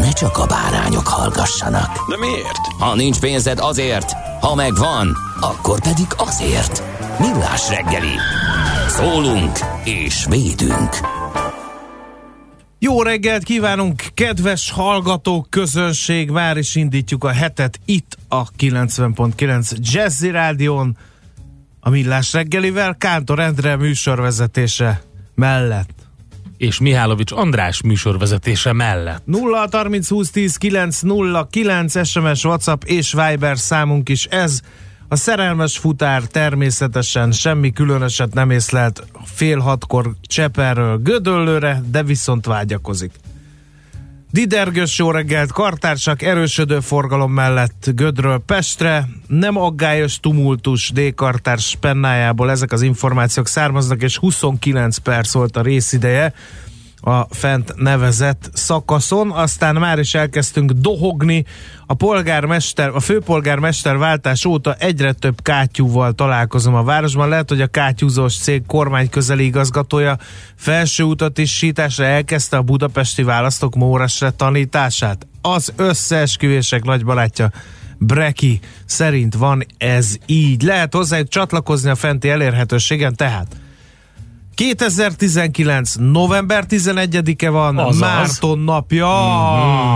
ne csak a bárányok hallgassanak. De miért? Ha nincs pénzed azért, ha megvan, akkor pedig azért. Millás reggeli. Szólunk és védünk. Jó reggelt kívánunk, kedves hallgatók, közönség! Már is indítjuk a hetet itt a 90.9 Jazzy Rádion, a Millás reggelivel, Kántor Endre műsorvezetése mellett. És Mihálovics András műsorvezetése mellett. 0 30 20 10 9 0 9 SMS, WhatsApp és Viber számunk is ez. A szerelmes futár természetesen semmi különöset nem észlelt fél hatkor Cseperről Gödöllőre, de viszont vágyakozik. Didergős jó reggelt, kartársak erősödő forgalom mellett Gödről Pestre, nem aggályos tumultus D-kartárs pennájából ezek az információk származnak, és 29 perc volt a részideje a fent nevezett szakaszon, aztán már is elkezdtünk dohogni, a polgármester, a főpolgármester váltás óta egyre több kátyúval találkozom a városban, lehet, hogy a kátyúzós cég kormány közeli igazgatója felső utasításra elkezdte a budapesti választók Mórasre tanítását. Az összeesküvések nagy barátja Breki szerint van ez így. Lehet hozzá csatlakozni a fenti elérhetőségen, tehát 2019. november 11-e van, Azaz. Márton napja,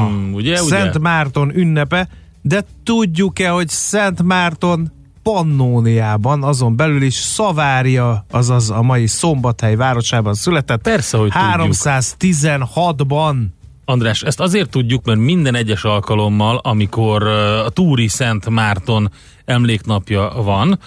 Mhm, ugye, Szent ugye? Márton ünnepe, de tudjuk-e, hogy Szent Márton Pannóniában, azon belül is Szavária, azaz a mai Szombathely városában született. Persze, hogy tudjuk. 316-ban. András, ezt azért tudjuk, mert minden egyes alkalommal, amikor a Túri Szent Márton emléknapja van,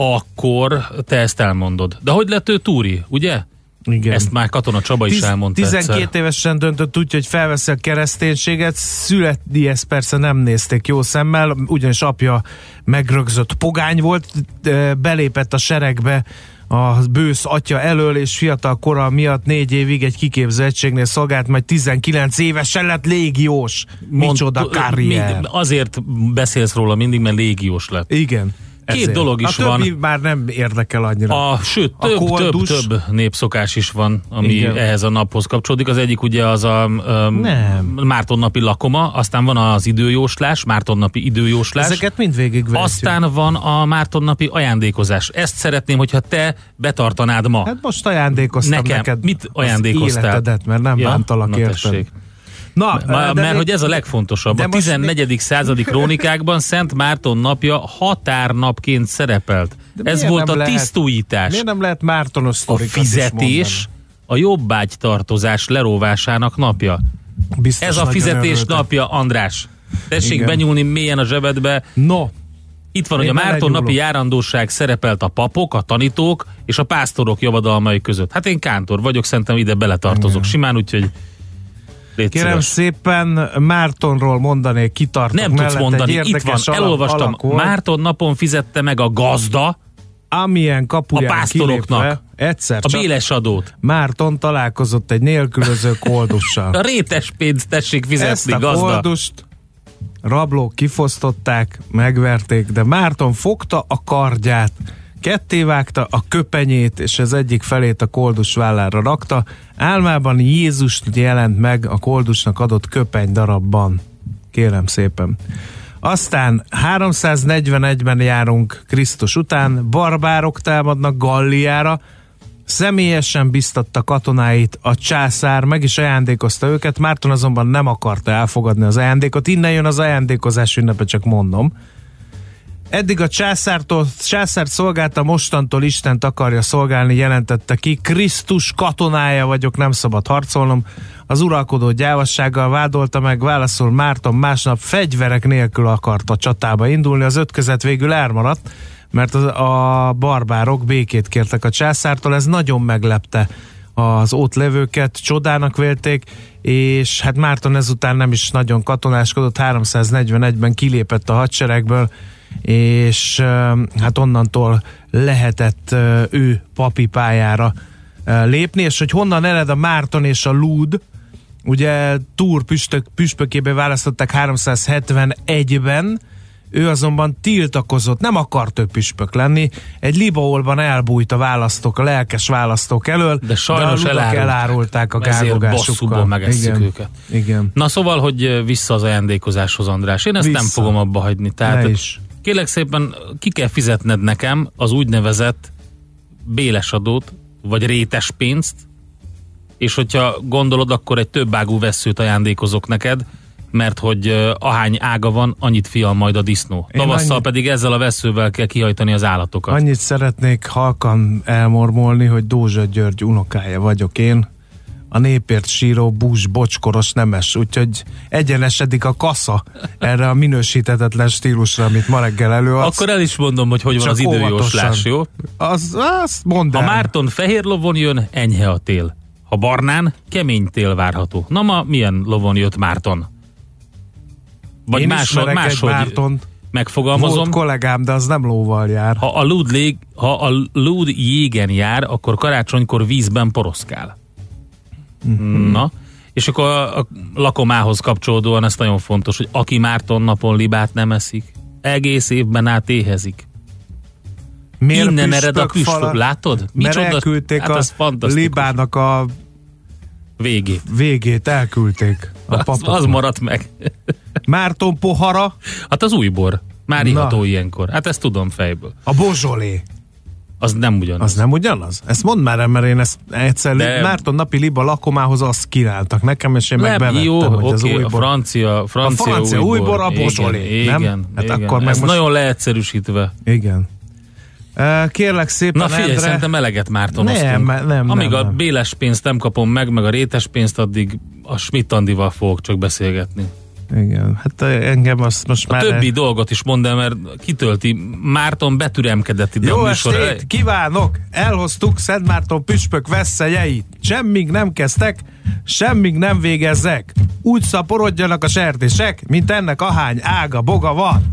akkor te ezt elmondod. De hogy lett ő Túri, ugye? Igen. Ezt már Katona Csaba is Tiz- elmondta 12 egyszer. évesen döntött úgy, hogy felveszi a kereszténységet, születni ezt persze nem nézték jó szemmel, ugyanis apja megrögzött pogány volt, belépett a seregbe a bősz atya elől, és fiatal kora miatt négy évig egy kiképző egységnél szolgált, majd 19 évesen lett légiós. Micsoda Mond- karrier. mind- Azért beszélsz róla mindig, mert légiós lett. Igen. Két dolog is a többi van. már nem érdekel annyira. A, sőt, A több, több, több népszokás is van, ami Igen. Ehhez a naphoz kapcsolódik. Az egyik ugye az a um, Nem. Márton napi lakoma, aztán van az időjóslás, Márton napi időjóslás. Ezeket mind végigvetjük. Aztán van a Márton napi ajándékozás. Ezt szeretném, hogyha te betartanád ma. Hát most ajándékoztam Nekem. neked Mit az ajándékoztál? életedet, mert nem Ja, bántalak érted. Na, de mert még- hogy ez a legfontosabb. de A most 14. századi krónikákban Szent Márton napja határnapként szerepelt. De Ez volt a lehet- tisztújítás. Miért nem lehet Mártonos A fizetés a jobbágy tartozás leróvásának napja. Biztos Ez a fizetés örültek. napja, András. Tessék Igen. benyúlni mélyen a zsebedbe. No, Itt van, hogy a Én Márton napi járandóság szerepelt a papok, a tanítók és a pásztorok javadalmai között. Hát én kántor vagyok, szerintem ide beletartozok simán, úgyhogy légy kérem szíves. szépen Mártonról mondanék, kitartok Nem tudsz mondani, itt van, alak- elolvastam. alak volt, Márton napon fizette meg a gazda amilyen kapuján a pásztoroknak kilépve, egyszer a béles adót. Márton találkozott egy nélkülöző koldussal. A rétes pénzt tessék Ezt fizetni, a gazda. koldust rablók kifosztották, megverték, de Márton fogta a kardját, kettévágta a köpenyét, és az egyik felét a koldus vállára rakta. Álmában Jézus jelent meg a koldusnak adott köpeny darabban. Kérem szépen. Aztán 341-ben járunk Krisztus után, barbárok támadnak Galliára, Személyesen biztatta katonáit a császár, meg is ajándékozta őket, Márton azonban nem akarta elfogadni az ajándékot, innen jön az ajándékozás ünnepe, csak mondom. Eddig a császártól, császárt szolgálta, mostantól Istent akarja szolgálni, jelentette ki. Krisztus katonája vagyok, nem szabad harcolnom. Az uralkodó gyávassággal vádolta meg, válaszol Márton másnap fegyverek nélkül akart a csatába indulni. Az ötközet végül elmaradt, mert a barbárok békét kértek a császártól, ez nagyon meglepte az ott levőket, csodának vélték, és hát Márton ezután nem is nagyon katonáskodott, 341-ben kilépett a hadseregből, és hát onnantól lehetett ő papi pályára lépni, és hogy honnan ered a Márton és a Lúd, ugye Túr püspök, püspökébe választották 371-ben, ő azonban tiltakozott, nem akar több püspök lenni, egy libaolban elbújt a választók, a lelkes választók elől, de sajnos de a elárult, elárulták a gálgogásukkal. megesszük Igen. őket. Igen. Na szóval, hogy vissza az ajándékozáshoz, András. Én ezt vissza. nem fogom abba hagyni. Tehát Ne is. Kérlek szépen ki kell fizetned nekem az úgynevezett béles adót, vagy rétes pénzt, és hogyha gondolod, akkor egy több ágú veszőt ajándékozok neked, mert hogy ahány ága van, annyit fial majd a disznó. Én Tavasszal annyi- pedig ezzel a veszővel kell kihajtani az állatokat. Annyit szeretnék halkan elmormolni, hogy Dózsa György unokája vagyok én, a népért síró bús bocskoros nemes, úgyhogy egyenesedik a kasza erre a minősítetetlen stílusra, amit ma reggel előadsz. Akkor el is mondom, hogy hogy van Csak az időjóslás, jó? Az, azt mondd Ha el. Márton fehér lovon jön, enyhe a tél. Ha barnán, kemény tél várható. Na ma milyen lovon jött Márton? Vagy Én máshogy, máshogy Mártont, megfogalmazom. volt kollégám, de az nem lóval jár. Ha a lúd, lég, ha a lúd jégen jár, akkor karácsonykor vízben poroszkál. Mhm. Na, és akkor a, a lakomához kapcsolódóan ez nagyon fontos, hogy aki Márton napon libát nem eszik, egész évben át éhezik. Miért Innen ered a püspök, fala? látod? Mert elküldték hát a. Libának a Végét. végét, elküldték a Az, papok. az maradt meg. Márton pohara, Hát az új bor. Már Na. iható ilyenkor. Hát ezt tudom fejből. a bozsolé. Az nem ugyanaz. Az nem ugyanaz? Ezt mondd már mert én ezt egyszer De-. Márton napi liba lakomához azt kínáltak nekem, és én meg nem, bevettem, jó, hogy az oké, új a francia, francia, A francia újbor, a Igen, Beaujolais, igen, nem? Igen, Hát igen. akkor meg Ez most- nagyon leegyszerűsítve. Igen. Kérlek szépen, Na figyelj, Endre, szerintem eleget Mártonoztunk. Nem, nem, nem, Amíg a nem. béles pénzt nem kapom meg, meg a rétes pénzt, addig a Schmidt Andival fogok csak beszélgetni. Igen, hát eh, engem azt most A már... többi dolgot is mondd el, mert kitölti. Márton betüremkedett ide Jó a műsor estét, kívánok! Elhoztuk Szent Márton püspök veszélyeit. Semmig nem kezdtek, semmig nem végezzek. Úgy szaporodjanak a sertések, mint ennek ahány ága, boga van.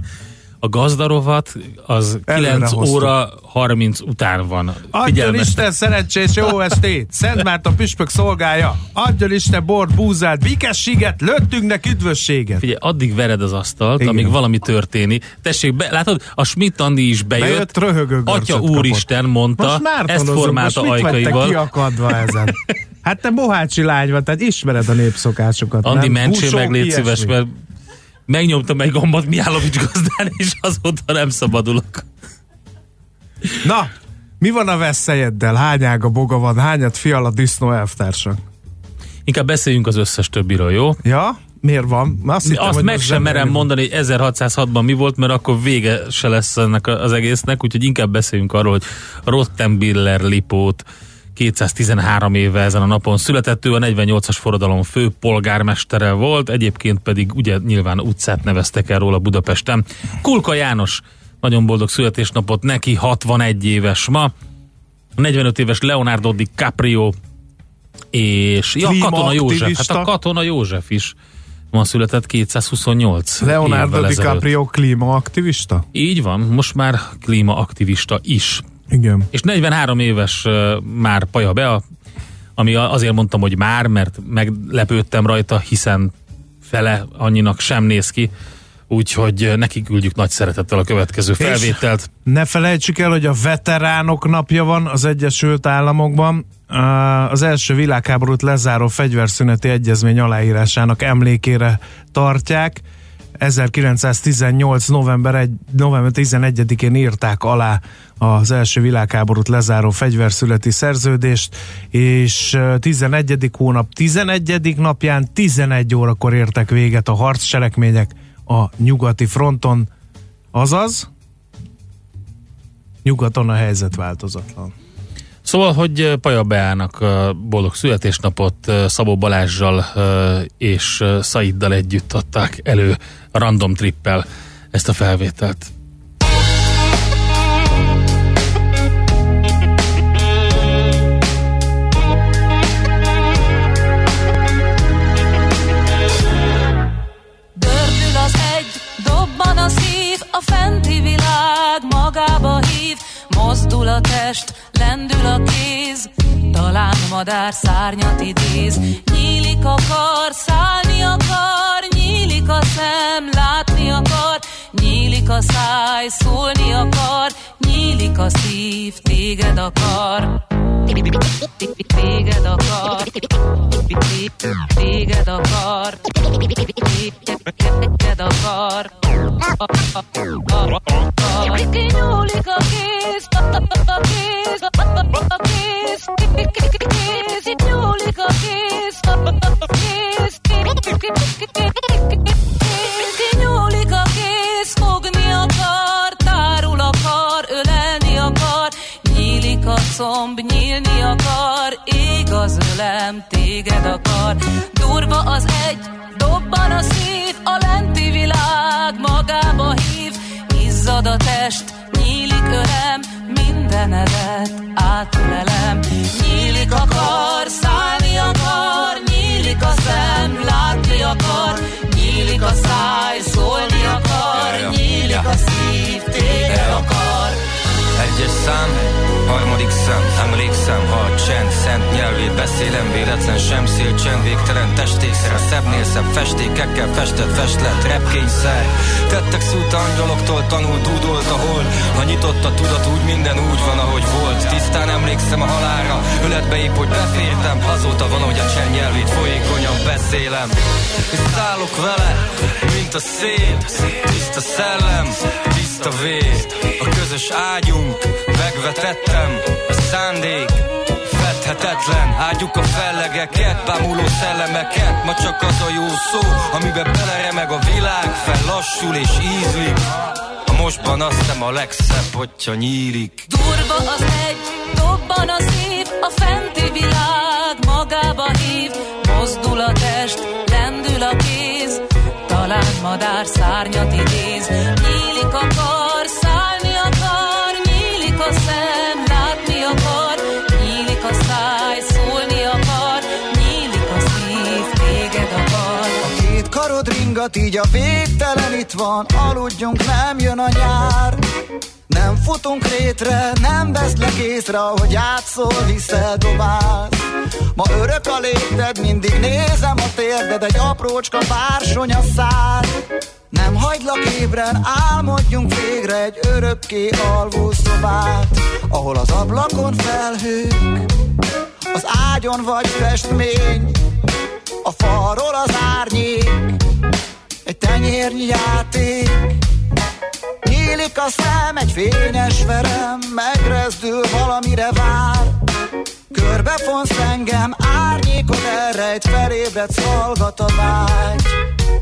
A gazdarovat az Előre 9 hoztuk. óra 30 után van. Adjon Isten szerencsés jó estét! Szent Márton püspök szolgálja! Adjon Isten bort, búzát, bikességet, löttünknek üdvösséget! Figyelj, addig vered az asztalt, Igen. Amíg valami történik. Tessék, be, látod, a Schmidt Andi is bejött. Bejött, röhögő Atya úristen mondta, Most ezt formálta most ajkaival. kiakadva ezen? Hát te bohácsi lány vagy, tehát ismered a népszokásokat, Andi, nem? meg, légy szíves, mert megnyomtam egy gombot Mihálovics gazdán, és azóta nem szabadulok. Na, mi van a veszélyeddel? Hány ága boga van? Hányat fiala disznó elvtársak? Inkább beszéljünk az összes többiről, jó? Ja? Miért van? Azt, hittem, Azt meg sem merem mondani, hogy 1606-ban mi volt, mert akkor vége se lesz ennek az egésznek, úgyhogy inkább beszéljünk arról, hogy Rottenbiller Lipót 213 éve ezen a napon született, ő a 48-as forradalom fő polgármestere volt, egyébként pedig ugye nyilván utcát neveztek el róla Budapesten. Kulka János, nagyon boldog születésnapot neki, 61 éves ma, 45 éves Leonardo DiCaprio, és ja, Katona József, hát a Katona József is ma született 228 Leonardo. DiCaprio klímaaktivista? Így van, most már klímaaktivista is. Igen. És 43 éves már Paja Bea, ami azért mondtam, hogy már, mert meglepődtem rajta, hiszen fele annyinak sem néz ki, úgyhogy neki küldjük nagy szeretettel a következő felvételt. Ne felejtsük el, hogy a veteránok napja van az Egyesült Államokban. Az első világháborút lezáró fegyverszüneti egyezmény aláírásának emlékére tartják. 1918. november, egy, november 11-én írták alá az első világháborút lezáró fegyverszületi szerződést, és 11. hónap 11. napján 11 órakor értek véget a harccselekmények a nyugati fronton, azaz nyugaton a helyzet változatlan. Szóval, hogy Paja Beának boldog születésnapot Szabó Balázsjal és Szaiddal együtt adták elő a random trippel ezt a felvételt. A fenti világ magába hív, mozdul a test, lendül a kéz, talán madár szárnyat idéz, nyílik a kar, szállni akar, nyílik a szem, akar, nyílik a száj, szólni akar, nyílik a szív, téged akar. Téged akar, téged akar, téged akar. Kinyúlik a kéz, a kéz, a kéz, kéz, nyúlik a kéz, kéz, kinyúlik a comb, nyílni akar, ég az ölem, téged akar, durva az egy, dobban a szív, a lenti világ magába hív, izzad a test, nyílik ölem, mindenedet átölelem. Nyílik akar, szállni akar, nyílik a szem, látni akar, nyílik a száj, szólni akar, nyílik a szív, téged akar. Egyes szám, harmadik szem, emlékszem, ha a csend szent nyelvét beszélem, véletlen sem szél, csend végtelen testékszer, a szebbnél szebb festékekkel festett festlet, repkényszer. Tettek szút angyaloktól tanult, dúdolt a hold, ha nyitott a tudat, úgy minden úgy van, ahogy volt. Tisztán emlékszem a halára, öletbe épp, hogy befértem, azóta van, hogy a csend nyelvét folyékonyan beszélem. És szállok vele, mint a szél, tiszta szellem, tiszta vér, a közös ágyunk, megvetettem, a szándék, fedhetetlen. Ágyuk a fellegeket, bámuló szellemeket Ma csak az a jó szó, amiben beleremeg a világ Fellassul és ízlik. A mostban azt hiszem a legszebb, hogyha nyílik. Durva az egy, dobban a szív, a fenti világ magába hív, mozdul a test, lendül a kéz, talán madár szárnyat idéz, ringat, így a végtelen itt van. Aludjunk, nem jön a nyár. Nem futunk rétre, nem veszlek észre Hogy átszól, viszel, dobálsz. Ma örök a lépted, mindig nézem a térded Egy aprócska bársony a szád Nem hagylak ébren, álmodjunk végre Egy örökké alvó szobát Ahol az ablakon felhők Az ágyon vagy festmény a falról az árnyék, egy tenyérnyi játék. Nyílik a szem, egy fényes verem, megrezdül, valamire vár. Körbefonsz engem, árnyékod elrejt, felébredsz, hallgat a vágy.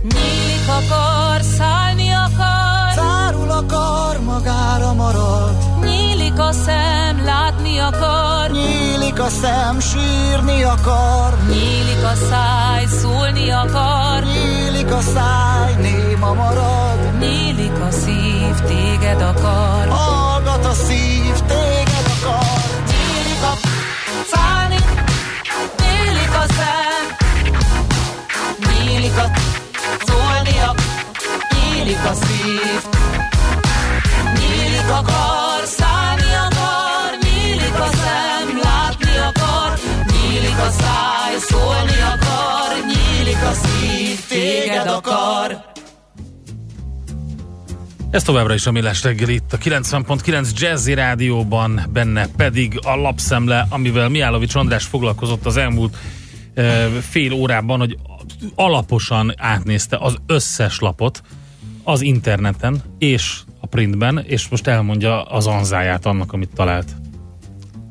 Nyílik a kar, szállni akar, Zárul a kar, magára marad. nyílik a szem, látni akar, Nyílik a szem, sírni akar. nyílik a száj, szólni akar, Nyílik a száj, néma marad. nyílik a szív, téged akar. Hallgat a szív, téged akar. Nyílik a szólni a, nyílik a szív, nyílik a kar, szállni akar, nyílik a szem, látni akar, nyílik a száj, szólni akar, nyílik a szív, téged akar. Ez továbbra is a Millás reggel itt a 90.9 Jazzy Rádióban, benne pedig a lapszemle, amivel Miálovics András foglalkozott az elmúlt e, fél órában, hogy alaposan átnézte az összes lapot, az interneten és a printben, és most elmondja az anzáját annak, amit talált.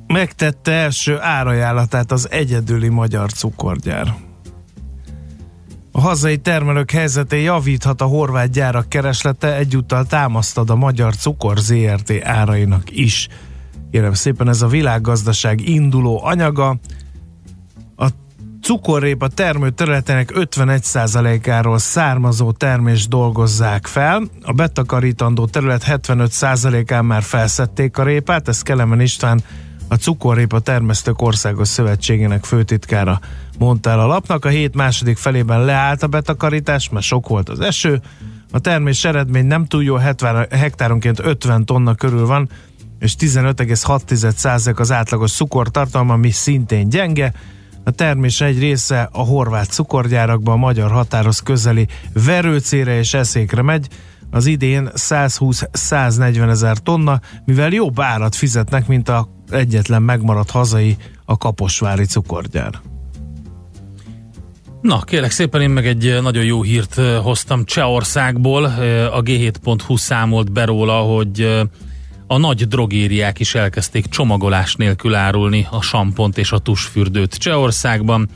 Megtette első árajánlatát az egyedüli magyar cukorgyár. A hazai termelők helyzetén javíthat a horvát gyárak kereslete, egyúttal támasztad a magyar cukor ZRT árainak is. Kérem szépen, ez a világgazdaság induló anyaga. Cukorrépa termő területének 51%-áról származó termést dolgozzák fel. A betakarítandó terület 75%-án már felszették a répát, ez Kelemen István a Cukorrépa Termesztők Országos Szövetségének főtitkára mondta el a lapnak. A hét második felében leállt a betakarítás, mert sok volt az eső. A termés eredmény nem túl jó, 70 hektáronként 50 tonna körül van, és 15,6% az átlagos cukortartalma, ami szintén gyenge. A termés egy része a horvát cukorgyárakban, a magyar határoz közeli verőcére és eszékre megy, az idén 120-140 ezer tonna, mivel jobb árat fizetnek, mint a egyetlen megmaradt hazai a Kaposvári cukorgyár. Na, kérlek szépen, én meg egy nagyon jó hírt hoztam Csehországból. A G7.hu számolt be róla, hogy a nagy drogériák is elkezdték csomagolás nélkül árulni a sampont és a tusfürdőt Csehországban.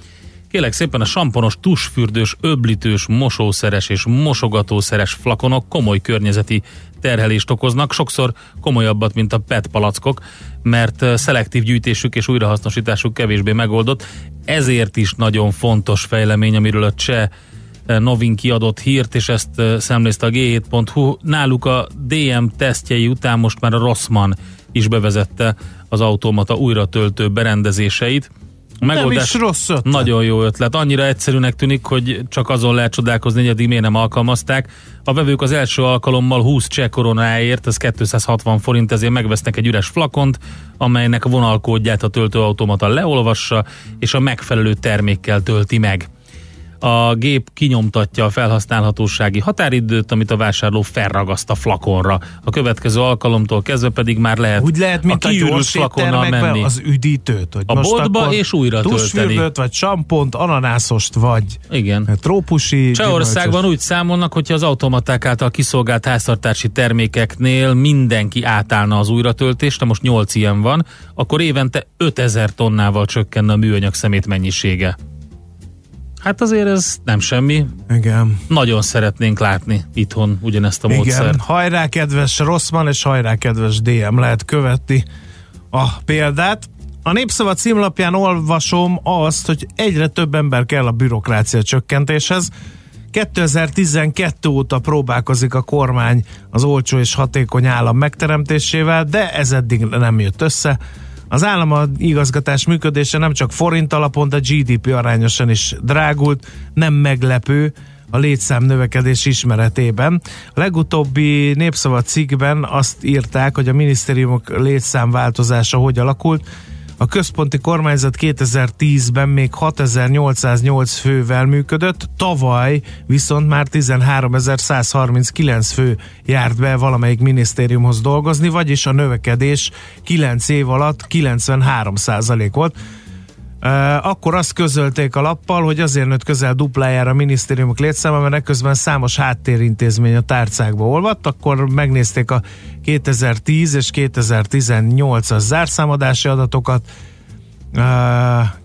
Kélek szépen a samponos, tusfürdős, öblítős, mosószeres és mosogatószeres flakonok komoly környezeti terhelést okoznak, sokszor komolyabbat, mint a PET palackok, mert szelektív gyűjtésük és újrahasznosításuk kevésbé megoldott. Ezért is nagyon fontos fejlemény, amiről a cseh Novin kiadott hírt, és ezt szemlézte a G7.hu. Náluk a DM tesztjei után most már a Rossmann is bevezette az automata újratöltő berendezéseit. A megoldás nem is rossz ötlet. Nagyon jó ötlet. Annyira egyszerűnek tűnik, hogy csak azon lehet csodálkozni, hogy eddig miért nem alkalmazták. A vevők az első alkalommal 20 cseh koronáért, ez 260 forint, ezért megvesznek egy üres flakont, amelynek a vonalkódját a töltőautomata leolvassa, és a megfelelő termékkel tölti meg a gép kinyomtatja a felhasználhatósági határidőt, amit a vásárló felragaszt a flakonra. A következő alkalomtól kezdve pedig már lehet, Úgy lehet mint a, a gyors flakonnal menni. az üdítőt, hogy a most boltba és újra tölteni. vagy sampont, ananászost, vagy Igen. trópusi. Csehországban úgy számolnak, hogyha az automaták által kiszolgált háztartási termékeknél mindenki átállna az újratöltést, most 8 ilyen van, akkor évente 5000 tonnával csökkenne a műanyag szemét mennyisége. Hát azért ez nem semmi. Igen. Nagyon szeretnénk látni itthon ugyanezt a módszert. Igen, hajrá kedves Rosszman és hajrá kedves DM lehet követni a példát. A Népszava címlapján olvasom azt, hogy egyre több ember kell a bürokrácia csökkentéshez. 2012 óta próbálkozik a kormány az olcsó és hatékony állam megteremtésével, de ez eddig nem jött össze. Az állam igazgatás működése nem csak forint alapon, de GDP arányosan is drágult, nem meglepő, a létszám növekedés ismeretében. A legutóbbi népszava cikkben azt írták, hogy a minisztériumok létszám változása hogy alakult. A központi kormányzat 2010-ben még 6808 fővel működött, tavaly viszont már 13139 fő járt be valamelyik minisztériumhoz dolgozni, vagyis a növekedés 9 év alatt 93% volt. Akkor azt közölték a lappal, hogy azért nőtt közel duplájára a minisztériumok létszáma, mert ekközben számos háttérintézmény a tárcákba olvadt, akkor megnézték a 2010 és 2018-as zárszámadási adatokat,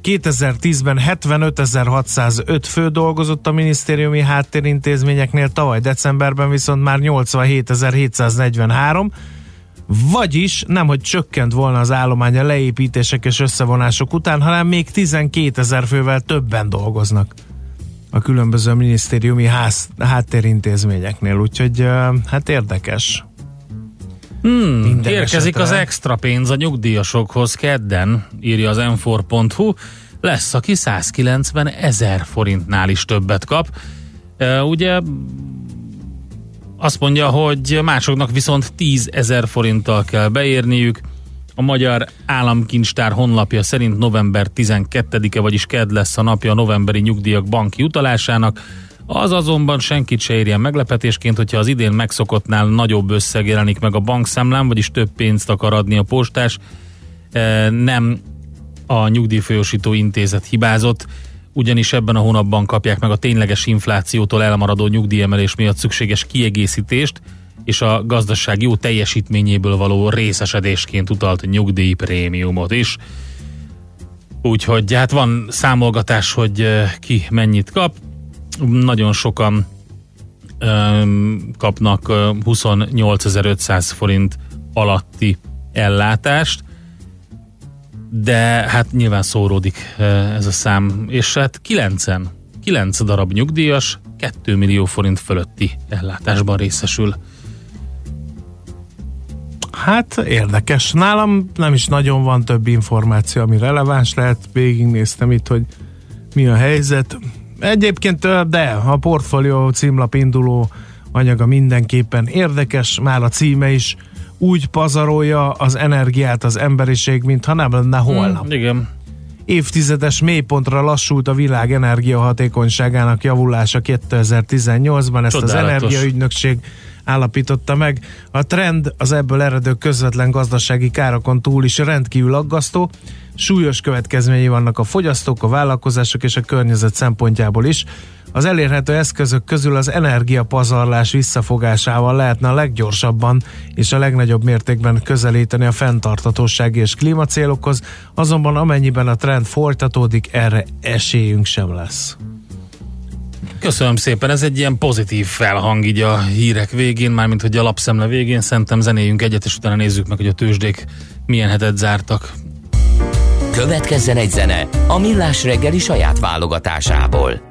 2010-ben 75.605 fő dolgozott a minisztériumi háttérintézményeknél, tavaly decemberben viszont már 87.743, vagyis nem, hogy csökkent volna az állomány a leépítések és összevonások után, hanem még 12 ezer fővel többen dolgoznak a különböző minisztériumi ház, háttérintézményeknél, úgyhogy hát érdekes. Hmm, érkezik esetre. az extra pénz a nyugdíjasokhoz kedden, írja az m Lesz, aki 190 ezer forintnál is többet kap. Uh, ugye azt mondja, hogy másoknak viszont 10 ezer forinttal kell beérniük. A Magyar Államkincstár honlapja szerint november 12-e, vagyis kedd lesz a napja a novemberi nyugdíjak banki utalásának. Az azonban senkit se érjen meglepetésként, hogyha az idén megszokottnál nagyobb összeg jelenik meg a bankszámlán, vagyis több pénzt akar adni a postás, e, nem a nyugdíjfolyosító intézet hibázott, ugyanis ebben a hónapban kapják meg a tényleges inflációtól elmaradó nyugdíjemelés miatt szükséges kiegészítést, és a gazdaság jó teljesítményéből való részesedésként utalt nyugdíjprémiumot is. Úgyhogy hát van számolgatás, hogy ki mennyit kap. Nagyon sokan öm, kapnak ö, 28.500 forint alatti ellátást, de hát nyilván szóródik eh, ez a szám, és hát 9 9 darab nyugdíjas 2 millió forint fölötti ellátásban részesül. Hát érdekes. Nálam nem is nagyon van több információ, ami releváns lehet. Végignéztem itt, hogy mi a helyzet. Egyébként de a portfólió címlap induló anyaga mindenképpen érdekes, már a címe is úgy pazarolja az energiát az emberiség, mintha nem lenne holnap. Hmm, igen. Évtizedes mélypontra lassult a világ energiahatékonyságának javulása 2018-ban, ezt az Csodálatos. energiaügynökség állapította meg. A trend az ebből eredő közvetlen gazdasági károkon túl is rendkívül aggasztó. Súlyos következményei vannak a fogyasztók, a vállalkozások és a környezet szempontjából is. Az elérhető eszközök közül az energiapazarlás visszafogásával lehetne a leggyorsabban és a legnagyobb mértékben közelíteni a fenntartatósági és klímacélokhoz, azonban amennyiben a trend folytatódik, erre esélyünk sem lesz. Köszönöm szépen, ez egy ilyen pozitív felhang így a hírek végén, mármint hogy a lapszemle végén. Szerintem zenéjünk egyet, és utána nézzük meg, hogy a tőzsdék milyen hetet zártak. Következzen egy zene a Millás reggeli saját válogatásából.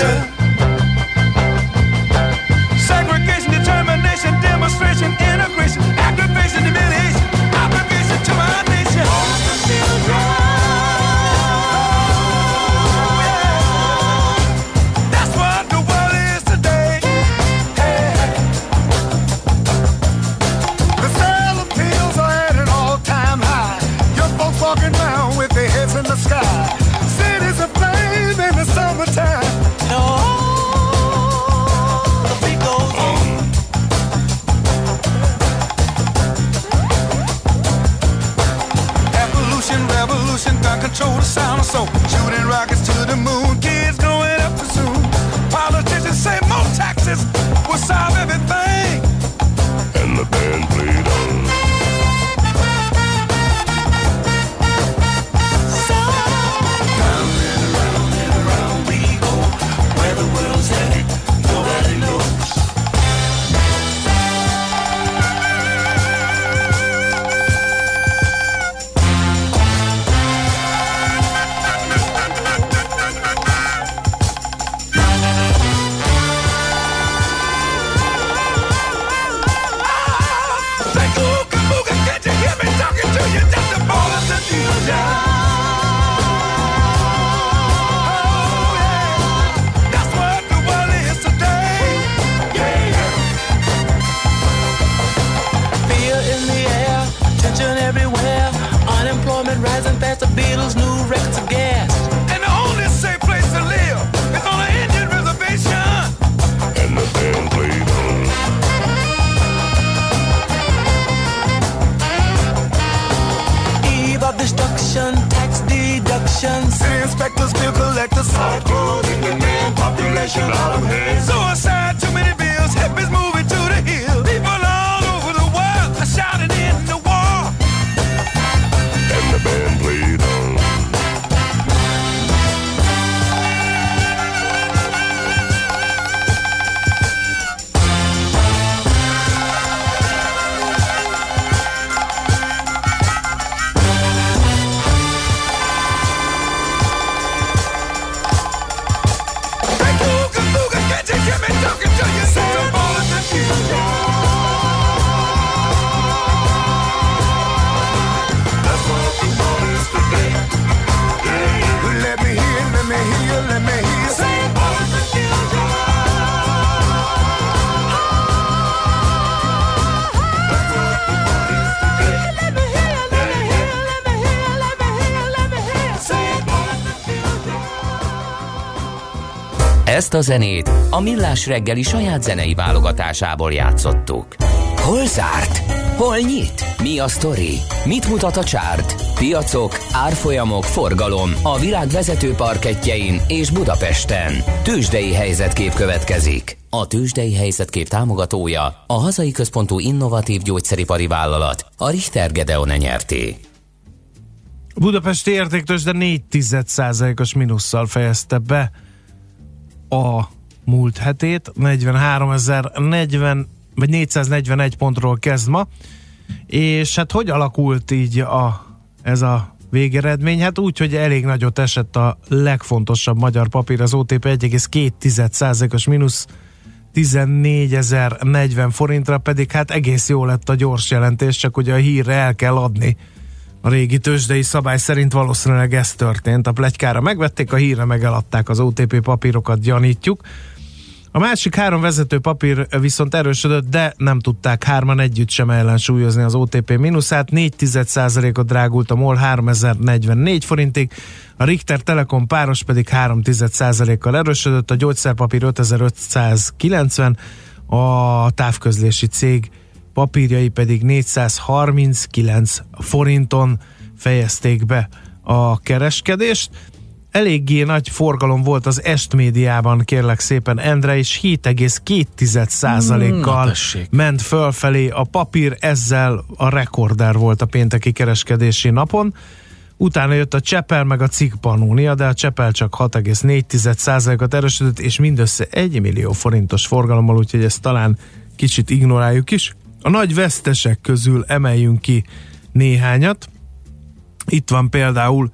culture. Control the sound of soul. Shooting rockets to the moon, kids growing up too soon. Politicians say more taxes will solve everything. Ezt a zenét a Millás reggeli saját zenei válogatásából játszottuk. Hol zárt? Hol nyit? Mi a sztori? Mit mutat a csárt? Piacok, árfolyamok, forgalom a világ vezető parketjein és Budapesten. Tősdei helyzetkép következik. A Tősdei helyzetkép támogatója a hazai központú innovatív gyógyszeripari vállalat, a Richter Gedeon nyerté. Budapesti értéktős, de 4 os minusszal fejezte be a múlt hetét, 43.040 vagy 441 pontról kezd ma, és hát hogy alakult így a, ez a végeredmény? Hát úgy, hogy elég nagyot esett a legfontosabb magyar papír, az OTP 1,2%-os mínusz 14.040 forintra, pedig hát egész jó lett a gyors jelentés, csak ugye a hírre el kell adni. A régi tőzsdei szabály szerint valószínűleg ez történt. A plegykára megvették, a hírre megeladták az OTP papírokat, gyanítjuk. A másik három vezető papír viszont erősödött, de nem tudták hárman együtt sem ellensúlyozni az OTP mínuszát. 4 ot drágult a MOL 3044 forintig, a Richter Telekom páros pedig 3 kal erősödött, a gyógyszerpapír 5590, a távközlési cég papírjai pedig 439 forinton fejezték be a kereskedést eléggé nagy forgalom volt az Est médiában, kérlek szépen, Endre, és 7,2%-kal mm, ment fölfelé a papír, ezzel a rekorder volt a pénteki kereskedési napon. Utána jött a Csepel meg a Cikk Panónia, de a Csepel csak 6,4%-ot erősödött, és mindössze 1 millió forintos forgalommal, úgyhogy ezt talán kicsit ignoráljuk is. A nagy vesztesek közül emeljünk ki néhányat. Itt van például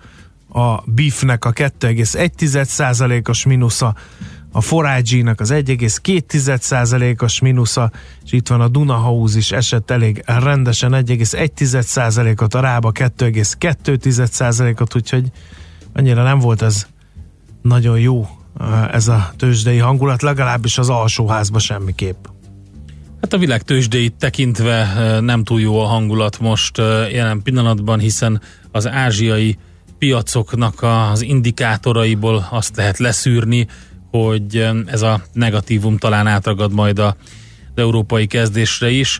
a beefnek a 2,1%-os minusza, a Forage-nak az 1,2%-os minusza, és itt van a Dunahouse is esett elég rendesen 1,1%-ot, a Rába 2,2%-ot, úgyhogy annyira nem volt ez nagyon jó ez a tőzsdei hangulat, legalábbis az alsóházba semmiképp. Hát a világ tőzsdéit tekintve nem túl jó a hangulat most jelen pillanatban, hiszen az ázsiai piacoknak az indikátoraiból azt lehet leszűrni, hogy ez a negatívum talán átragad majd a, az európai kezdésre is,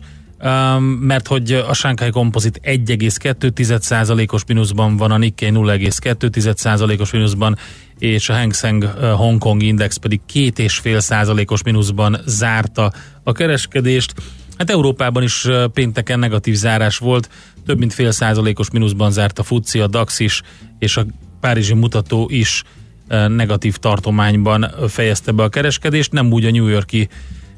mert hogy a Shanghai Composite 1,2%-os mínuszban van, a Nikkei 0,2%-os mínuszban, és a Hang Seng Hong Kong Index pedig 2,5%-os mínuszban zárta a kereskedést. Hát Európában is pénteken negatív zárás volt, több mint fél százalékos mínuszban zárt a FUCI, a DAX is, és a párizsi mutató is negatív tartományban fejezte be a kereskedést, nem úgy a New Yorki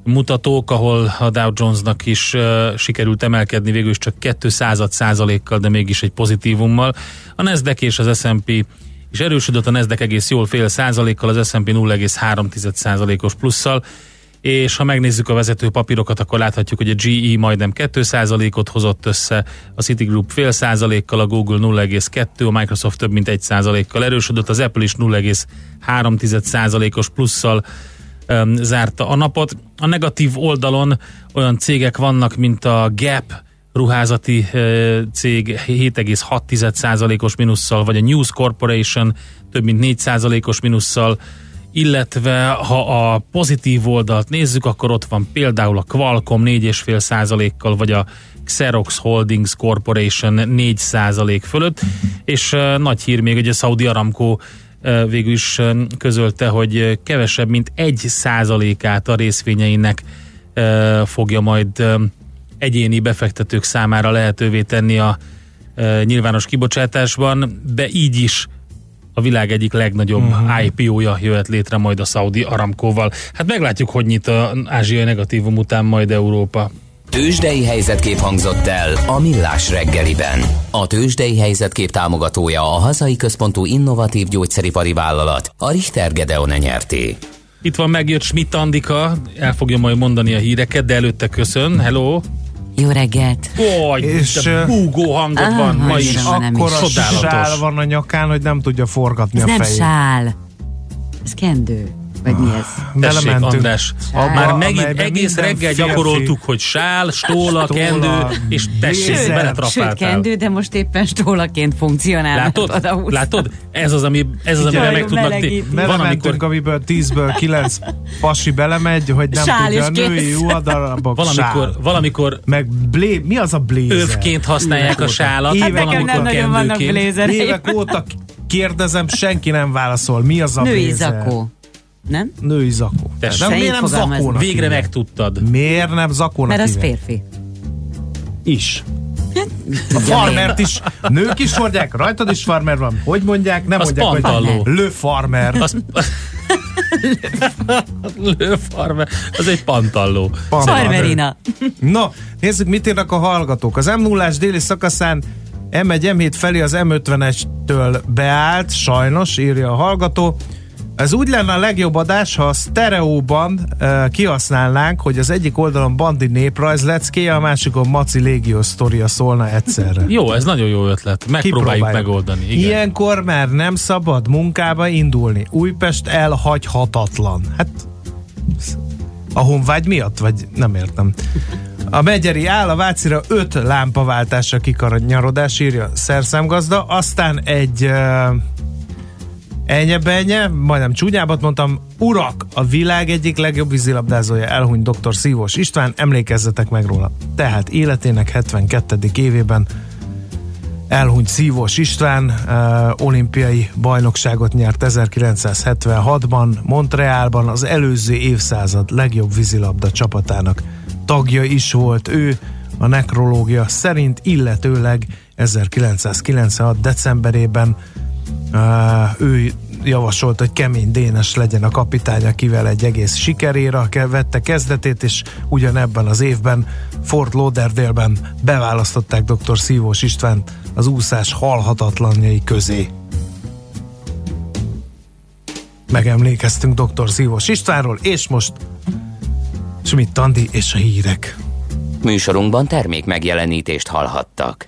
mutatók, ahol a Dow Jonesnak is uh, sikerült emelkedni végül is csak 200 százalékkal, de mégis egy pozitívummal. A Nasdaq és az S&P és erősödött a Nasdaq egész jól fél százalékkal, az S&P 0,3 százalékos plusszal, és ha megnézzük a vezető papírokat, akkor láthatjuk, hogy a GE majdnem 2%-ot hozott össze, a Citigroup fél százalékkal, a Google 0,2, a Microsoft több mint 1 százalékkal erősödött, az Apple is 0,3 százalékos plusszal um, zárta a napot. A negatív oldalon olyan cégek vannak, mint a Gap, ruházati uh, cég 7,6%-os minusszal, vagy a News Corporation több mint 4%-os minusszal, illetve ha a pozitív oldalt nézzük, akkor ott van például a Qualcomm 4,5%-kal, vagy a Xerox Holdings Corporation 4% fölött, és uh, nagy hír még, hogy a Saudi Aramco uh, végül is közölte, hogy kevesebb, mint 1%-át a részvényeinek fogja majd egyéni befektetők számára lehetővé tenni a uh, nyilvános kibocsátásban, de így is a világ egyik legnagyobb uh-huh. IPO-ja jöhet létre majd a Saudi Aramkóval. Hát meglátjuk, hogy nyit a ázsiai negatívum után majd Európa. Tőzsdei helyzetkép hangzott el a Millás reggeliben. A Tőzsdei helyzetkép támogatója a hazai központú innovatív gyógyszeripari vállalat, a Richter Gedeon nyerté. Itt van megjött Schmidt Andika, el fogja majd mondani a híreket, de előtte köszön. Hello! Jó reggelt! Oly, és búgó hangod ah, van ma is. Akkor a sál van a nyakán, hogy nem tudja forgatni Ez a nem fejét. sál. Ez kendő. Vagy mi ez? Tessék. András, Sál. már Abba, megint egész reggel férfi- gyakoroltuk, hogy sál, stóla, Stóla, kendő, és tessék. Sőt, beletrapáltál. kendő, de most éppen stólaként funkcionál. Látod? Odahúztam. Látod? Ez az, ami, ez az, amire meg tudnak Belementünk, amiből 10-ből 9 pasi belemegy, hogy nem Sál tudja a női ruhadarabok valamikor, sál. valamikor Meg blé, mi az a blézer? övként használják a sálat, Hát Hát nekem valamikor nem nagyon vannak kendőként. blézereim. Évek óta kérdezem, senki nem válaszol. Mi az a Női blézer? zakó. Nem? Női zakó. Tessék. Nem, miért nem zakónak Végre hívják? megtudtad. Miért nem zakónak Mert az hívják? férfi. Is. A farmert is, nők is hordják, rajtad is farmer van. Hogy mondják? Nem Az mondják, pantalló. hogy le farmer. Az, Lőfarmer, az egy pantalló. Pantalló. Farmerina. No, nézzük, mit írnak a hallgatók. Az m 0 déli szakaszán M1, M7 felé az M51-től beállt, sajnos, írja a hallgató. Ez úgy lenne a legjobb adás, ha a sztereóban uh, kihasználnánk, hogy az egyik oldalon Bandi néprajz leckéje, a másikon Maci Légió sztoria szólna egyszerre. Jó, ez nagyon jó ötlet. Megpróbáljuk megoldani. Igen. Ilyenkor már nem szabad munkába indulni. Újpest elhagyhatatlan. Hát a honvágy miatt? Vagy nem értem. A Megyeri áll, a Vácira öt lámpaváltásra kikaranyarodás, írja szerszámgazda, aztán egy uh, Enye-benye, majdnem csúnyábat mondtam, urak, a világ egyik legjobb vízilabdázója elhunyt dr. Szívós István, emlékezzetek meg róla. Tehát életének 72. évében elhunyt Szívós István, uh, olimpiai bajnokságot nyert 1976-ban, Montrealban az előző évszázad legjobb vízilabda csapatának tagja is volt ő, a nekrológia szerint, illetőleg 1996. decemberében ő javasolt, hogy Kemény Dénes legyen a kapitány, akivel egy egész sikeréra ke- vette kezdetét, és ugyanebben az évben Fort Lauderdale-ben beválasztották dr. Szívós István az úszás halhatatlanjai közé. Megemlékeztünk dr. Szívós Istvánról, és most Schmidt Andi és a hírek. Műsorunkban termék megjelenítést hallhattak.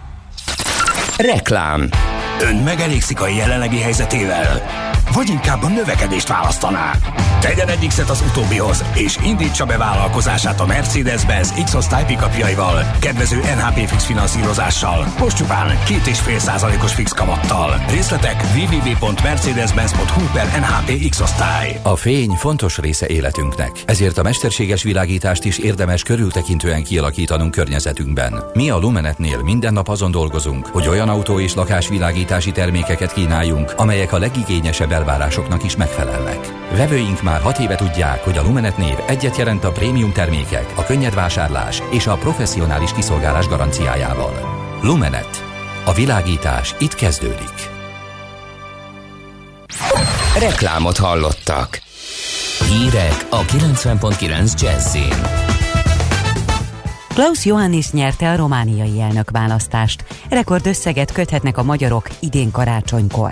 Reklám Ön megelégszik a jelenlegi helyzetével? Vagy inkább a növekedést választaná? Tegyen egy X-et az utóbbihoz, és indítsa be vállalkozását a Mercedes-Benz X-osztály pickupjaival, kedvező NHP fix finanszírozással, most csupán 2,5 százalékos fix kamattal. Részletek www.mercedes-benz.hu per NHP X-osztály. A fény fontos része életünknek, ezért a mesterséges világítást is érdemes körültekintően kialakítanunk környezetünkben. Mi a Lumenetnél minden nap azon dolgozunk, hogy olyan autó és lakásvilágítási termékeket kínáljunk, amelyek a legigényesebb elvárásoknak is megfelelnek. Vevőink már hat éve tudják, hogy a Lumenet név egyet jelent a prémium termékek, a könnyed vásárlás és a professzionális kiszolgálás garanciájával. Lumenet. A világítás itt kezdődik. Reklámot hallottak. Hírek a 90.9 Jazzin. Klaus Johannis nyerte a romániai elnökválasztást. Rekordösszeget köthetnek a magyarok idén karácsonykor.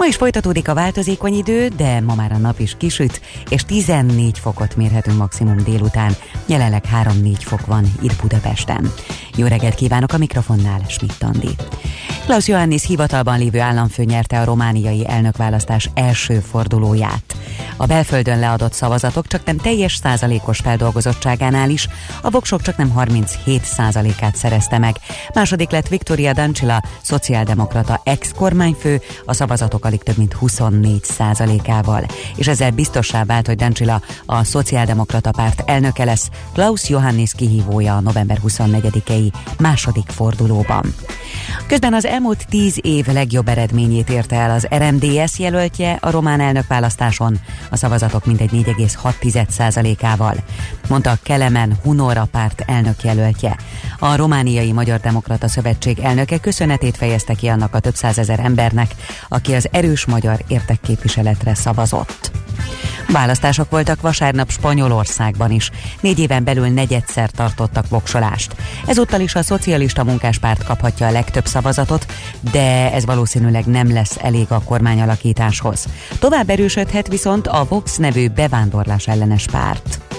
Ma is folytatódik a változékony idő, de ma már a nap is kisüt, és 14 fokot mérhetünk maximum délután. Jelenleg 3-4 fok van itt Budapesten. Jó reggelt kívánok a mikrofonnál, Schmidt Andi. Klaus Johannis hivatalban lévő államfő nyerte a romániai elnökválasztás első fordulóját. A belföldön leadott szavazatok csak nem teljes százalékos feldolgozottságánál is, a voksok csak nem 37 százalékát szerezte meg. Második lett Viktoria Dancila, szociáldemokrata ex-kormányfő, a szavazatok alig több mint 24 százalékával. És ezzel biztossá vált, hogy Dancila a szociáldemokrata párt elnöke lesz, Klaus Johannis kihívója a november 24-i második fordulóban. Közben az elmúlt tíz év legjobb eredményét érte el az RMDS jelöltje a román elnökválasztáson, a szavazatok mintegy 4,6%-ával, mondta Kelemen Hunora párt elnök jelöltje. A Romániai Magyar Demokrata Szövetség elnöke köszönetét fejezte ki annak a több százezer embernek, aki az erős magyar értekképviseletre szavazott. Választások voltak vasárnap Spanyolországban is. Négy éven belül negyedszer tartottak voksolást. Ezúttal is a szocialista munkáspárt kaphatja a legtöbb szavazatot, de ez valószínűleg nem lesz elég a kormányalakításhoz. Tovább erősödhet viszont a Vox nevű bevándorlás ellenes párt.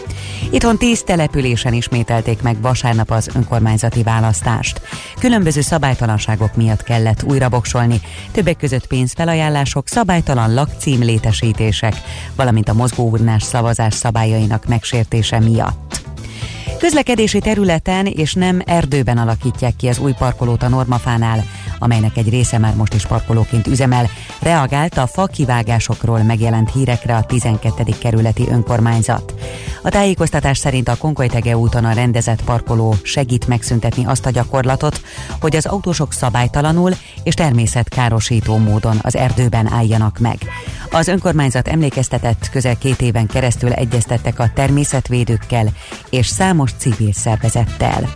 Itthon tíz településen ismételték meg vasárnap az önkormányzati választást. Különböző szabálytalanságok miatt kellett újra voksolni, többek között pénzfelajánlások, szabálytalan lakcím létesítések, valamint a mozgóurnás szavazás szabályainak megsértése miatt. Közlekedési területen és nem erdőben alakítják ki az új parkolót a Normafánál, amelynek egy része már most is parkolóként üzemel, reagált a fa kivágásokról megjelent hírekre a 12. kerületi önkormányzat. A tájékoztatás szerint a Konkolytege úton a rendezett parkoló segít megszüntetni azt a gyakorlatot, hogy az autósok szabálytalanul és természetkárosító módon az erdőben álljanak meg. Az önkormányzat emlékeztetett közel két éven keresztül egyeztettek a természetvédőkkel és számos civil szervezettel.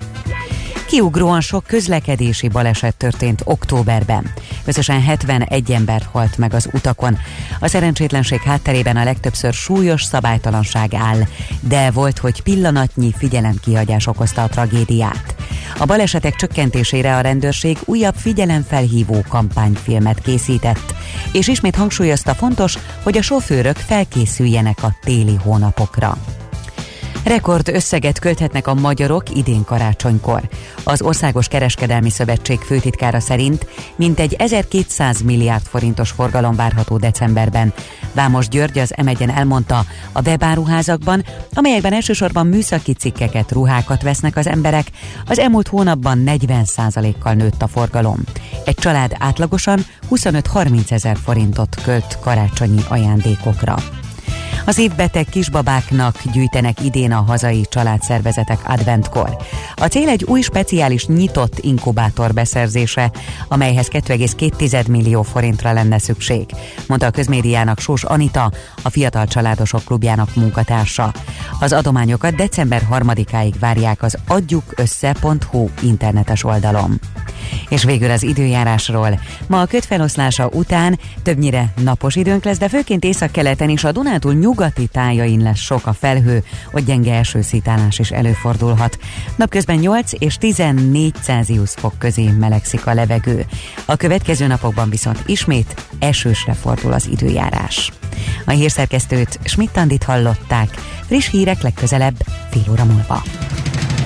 Kiugróan sok közlekedési baleset történt októberben. Összesen 71 ember halt meg az utakon. A szerencsétlenség hátterében a legtöbbször súlyos szabálytalanság áll, de volt, hogy pillanatnyi figyelemkihagyás okozta a tragédiát. A balesetek csökkentésére a rendőrség újabb figyelemfelhívó kampányfilmet készített, és ismét hangsúlyozta fontos, hogy a sofőrök felkészüljenek a téli hónapokra. Rekord összeget költhetnek a magyarok idén karácsonykor. Az Országos Kereskedelmi Szövetség főtitkára szerint mintegy 1200 milliárd forintos forgalom várható decemberben. Vámos György az m elmondta, a webáruházakban, amelyekben elsősorban műszaki cikkeket, ruhákat vesznek az emberek, az elmúlt hónapban 40%-kal nőtt a forgalom. Egy család átlagosan 25-30 ezer forintot költ karácsonyi ajándékokra. Az évbeteg kisbabáknak gyűjtenek idén a hazai családszervezetek adventkor. A cél egy új speciális nyitott inkubátor beszerzése, amelyhez 2,2 millió forintra lenne szükség, mondta a közmédiának Sós Anita, a Fiatal Családosok Klubjának munkatársa. Az adományokat december 3-áig várják az adjukössze.hu internetes oldalon. És végül az időjárásról. Ma a kötfeloszlása után többnyire napos időnk lesz, de főként északkeleten és a Dunántúl nyugati tájain lesz sok a felhő, hogy gyenge esőszítálás is előfordulhat. Napközben 8 és 14 Celsius fok közé melegszik a levegő. A következő napokban viszont ismét esősre fordul az időjárás. A hírszerkesztőt Schmidt-Tandit hallották. Friss hírek legközelebb fél óra múlva.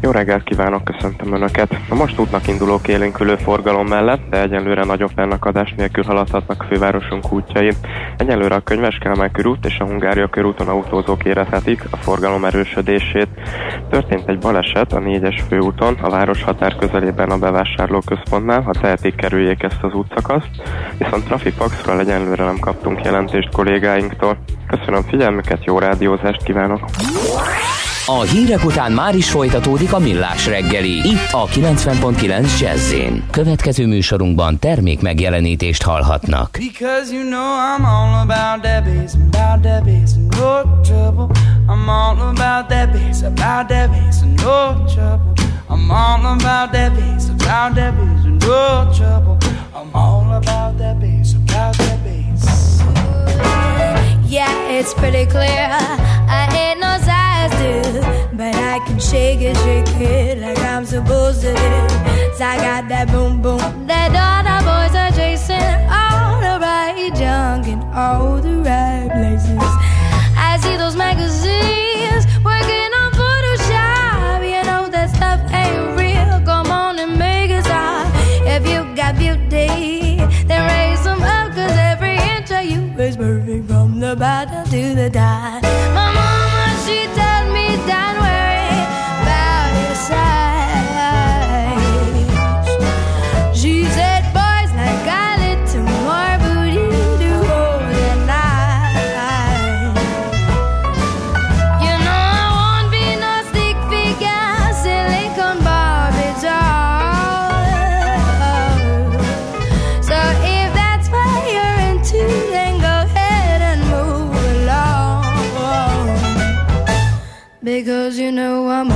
Jó reggelt kívánok, köszöntöm Önöket! A most útnak indulók élénkülő forgalom mellett, de egyelőre nagyobb fennakadás nélkül haladhatnak fővárosunk útjai. Egyelőre a Könyves körút és a Hungária körúton autózók érezhetik a forgalom erősödését. Történt egy baleset a 4-es főúton, a város határ közelében a bevásárlóközpontnál, ha tehetik kerüljék ezt az útszakaszt, viszont Trafipaxról egyelőre nem kaptunk jelentést kollégáinktól. Köszönöm figyelmüket, jó rádiózást kívánok! A hírek után már is folytatódik a millás reggeli. Itt a 90.9 jazz Következő műsorunkban termék megjelenítést hallhatnak. Because you know I'm all about that bass, about that bass, no trouble. I'm all about that bass, about that bass, no trouble. I'm all about that bass, about that bass, no trouble. I'm all about that bass, about that bass. Yeah, it's pretty clear. I ain't no but I can shake it, shake it like I'm supposed to do. I got that boom boom that all the boys are chasing, all the right junk in all the right places. I see those magazines working on Photoshop. You know that stuff ain't real. Come on and make it stop. If you got beauty, then raise them up, cause every inch of you is perfect from the bottom to the top. You know I'm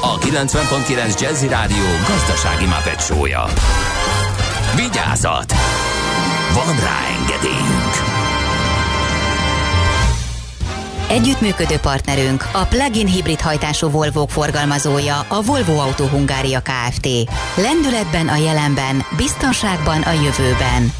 a 90.9 Jazzy Rádió gazdasági mapetsója. Vigyázat! Van rá engedélyünk! Együttműködő partnerünk a plug-in hibrid hajtású Volvo forgalmazója a Volvo Autó Hungária Kft. Lendületben a jelenben, biztonságban a jövőben.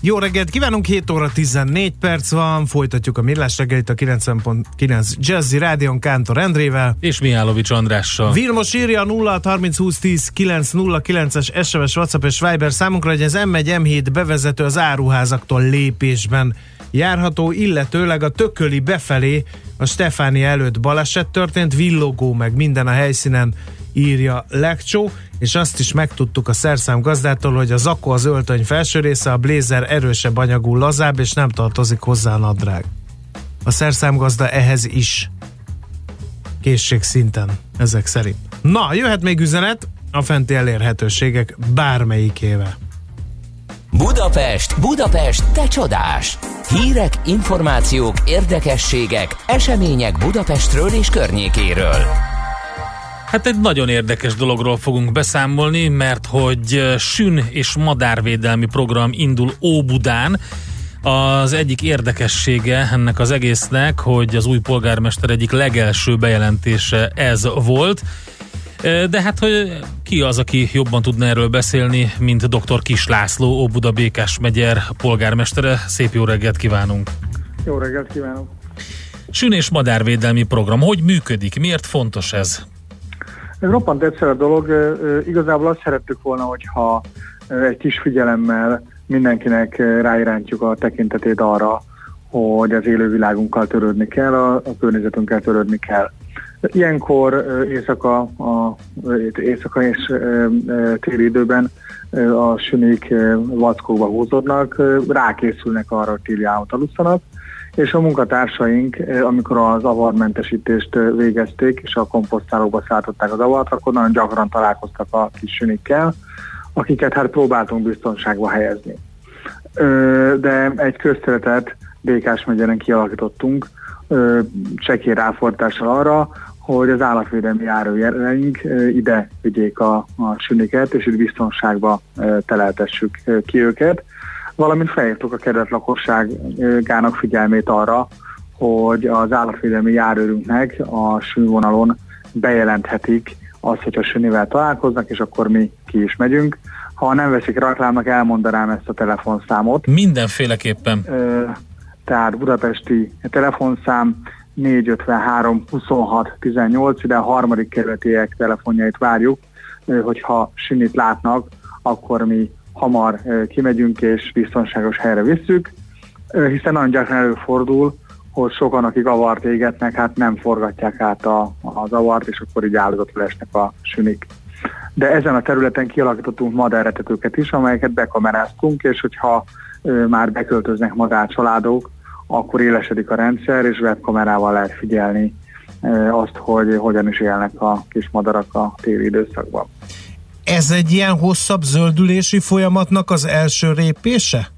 Jó reggelt kívánunk, 7 óra 14 perc van, folytatjuk a millás reggelit a 90.9 Jazzy Rádion Kántor Endrével. És Mihálovics Andrással. Vilmos írja 0 30 20 10 909-es SMS, WhatsApp és Viber számunkra, hogy ez M1 M7 bevezető az áruházaktól lépésben járható, illetőleg a tököli befelé a Stefánia előtt baleset történt, villogó meg minden a helyszínen írja Lekcsó, és azt is megtudtuk a szerszám gazdától, hogy a zakó az öltöny felső része, a blézer erősebb anyagú, lazább, és nem tartozik hozzá a nadrág. A szerszámgazda ehhez is készség szinten, ezek szerint. Na, jöhet még üzenet a fenti elérhetőségek bármelyikével. Budapest, Budapest, te csodás! Hírek, információk, érdekességek, események Budapestről és környékéről. Hát egy nagyon érdekes dologról fogunk beszámolni, mert hogy sün és madárvédelmi program indul Óbudán. Az egyik érdekessége ennek az egésznek, hogy az új polgármester egyik legelső bejelentése ez volt. De hát, hogy ki az, aki jobban tudna erről beszélni, mint dr. Kis László, Óbuda Békás megyer polgármestere. Szép jó reggelt kívánunk! Jó reggelt kívánok! Sün és madárvédelmi program, hogy működik? Miért fontos ez? Ez roppant egyszerű dolog. Igazából azt szerettük volna, hogyha egy kis figyelemmel mindenkinek ráirántjuk a tekintetét arra, hogy az élővilágunkkal törődni kell, a, a környezetünkkel törődni kell. Ilyenkor éjszaka, a, éjszaka és téli időben a sünik vackóba húzódnak, rákészülnek arra, hogy téli álmot alusszanak, és a munkatársaink, ö, amikor az avarmentesítést ö, végezték, és a komposztálóba szállították az avart, akkor nagyon gyakran találkoztak a kis sünikkel, akiket hát próbáltunk biztonságba helyezni. De egy közszeretet Békás megyeren kialakítottunk, ö, csekély ráfordítással arra, hogy az állatvédelmi járójeleink ide vigyék a, a süniket, és itt biztonságba teleltessük ki őket. Valamint felhívtuk a kerület lakosságának figyelmét arra, hogy az állatvédelmi járőrünknek a sűnvonalon bejelenthetik azt, hogy a sünivel találkoznak, és akkor mi ki is megyünk. Ha nem veszik reklámnak, elmondanám ezt a telefonszámot. Mindenféleképpen. Tehát budapesti telefonszám 453 26 18, ide a harmadik kerületiek telefonjait várjuk, hogyha sinit látnak, akkor mi hamar kimegyünk és biztonságos helyre visszük, hiszen nagyon gyakran előfordul, hogy sokan, akik avart égetnek, hát nem forgatják át a, az avart, és akkor így áldozatul esnek a sünik. De ezen a területen kialakítottunk madárretetőket is, amelyeket bekameráztunk, és hogyha már beköltöznek madárcsaládok, akkor élesedik a rendszer, és webkamerával lehet figyelni azt, hogy hogyan is élnek a kis madarak a téli időszakban. Ez egy ilyen hosszabb zöldülési folyamatnak az első répése?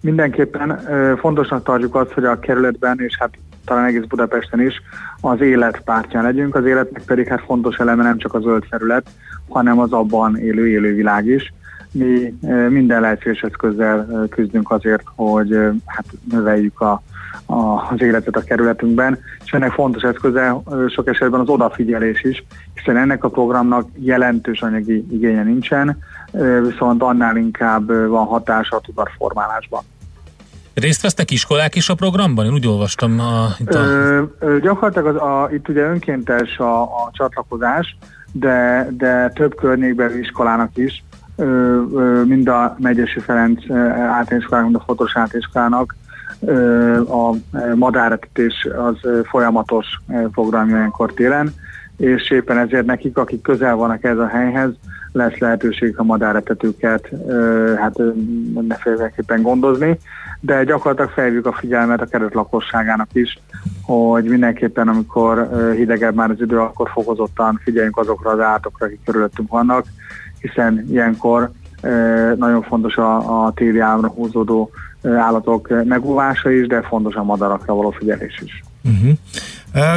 Mindenképpen fontosnak tartjuk azt, hogy a kerületben, és hát talán egész Budapesten is az élet pártján legyünk, az életnek pedig hát fontos eleme nem csak a zöld felület, hanem az abban élő élővilág is. Mi minden lehetséges eszközzel küzdünk azért, hogy hát növeljük a, a, az életet a kerületünkben, és ennek fontos eszköze sok esetben az odafigyelés is, hiszen ennek a programnak jelentős anyagi igénye nincsen, viszont annál inkább van hatása a tudatformálásban. Részt vesznek iskolák is a programban? Én úgy olvastam a, itt a Ö, ö, gyakorlatilag az, a, itt ugye önkéntes a, a csatlakozás, de, de több környékbeli iskolának is, ö, ö, mind a Megyesi Ferenc általános iskolának, mind a Fotos általános iskolának a madáretetés az folyamatos program ilyenkor télen, és éppen ezért nekik, akik közel vannak ez a helyhez, lesz lehetőség a madáretetőket hát mindenféleképpen gondozni, de gyakorlatilag felhívjuk a figyelmet a kerület lakosságának is, hogy mindenképpen, amikor hidegebb már az idő, akkor fokozottan figyeljünk azokra az állatokra, akik körülöttünk vannak, hiszen ilyenkor nagyon fontos a, a téli államra húzódó állatok megóvása is, de fontos a madarakra való figyelés is. Uh-huh.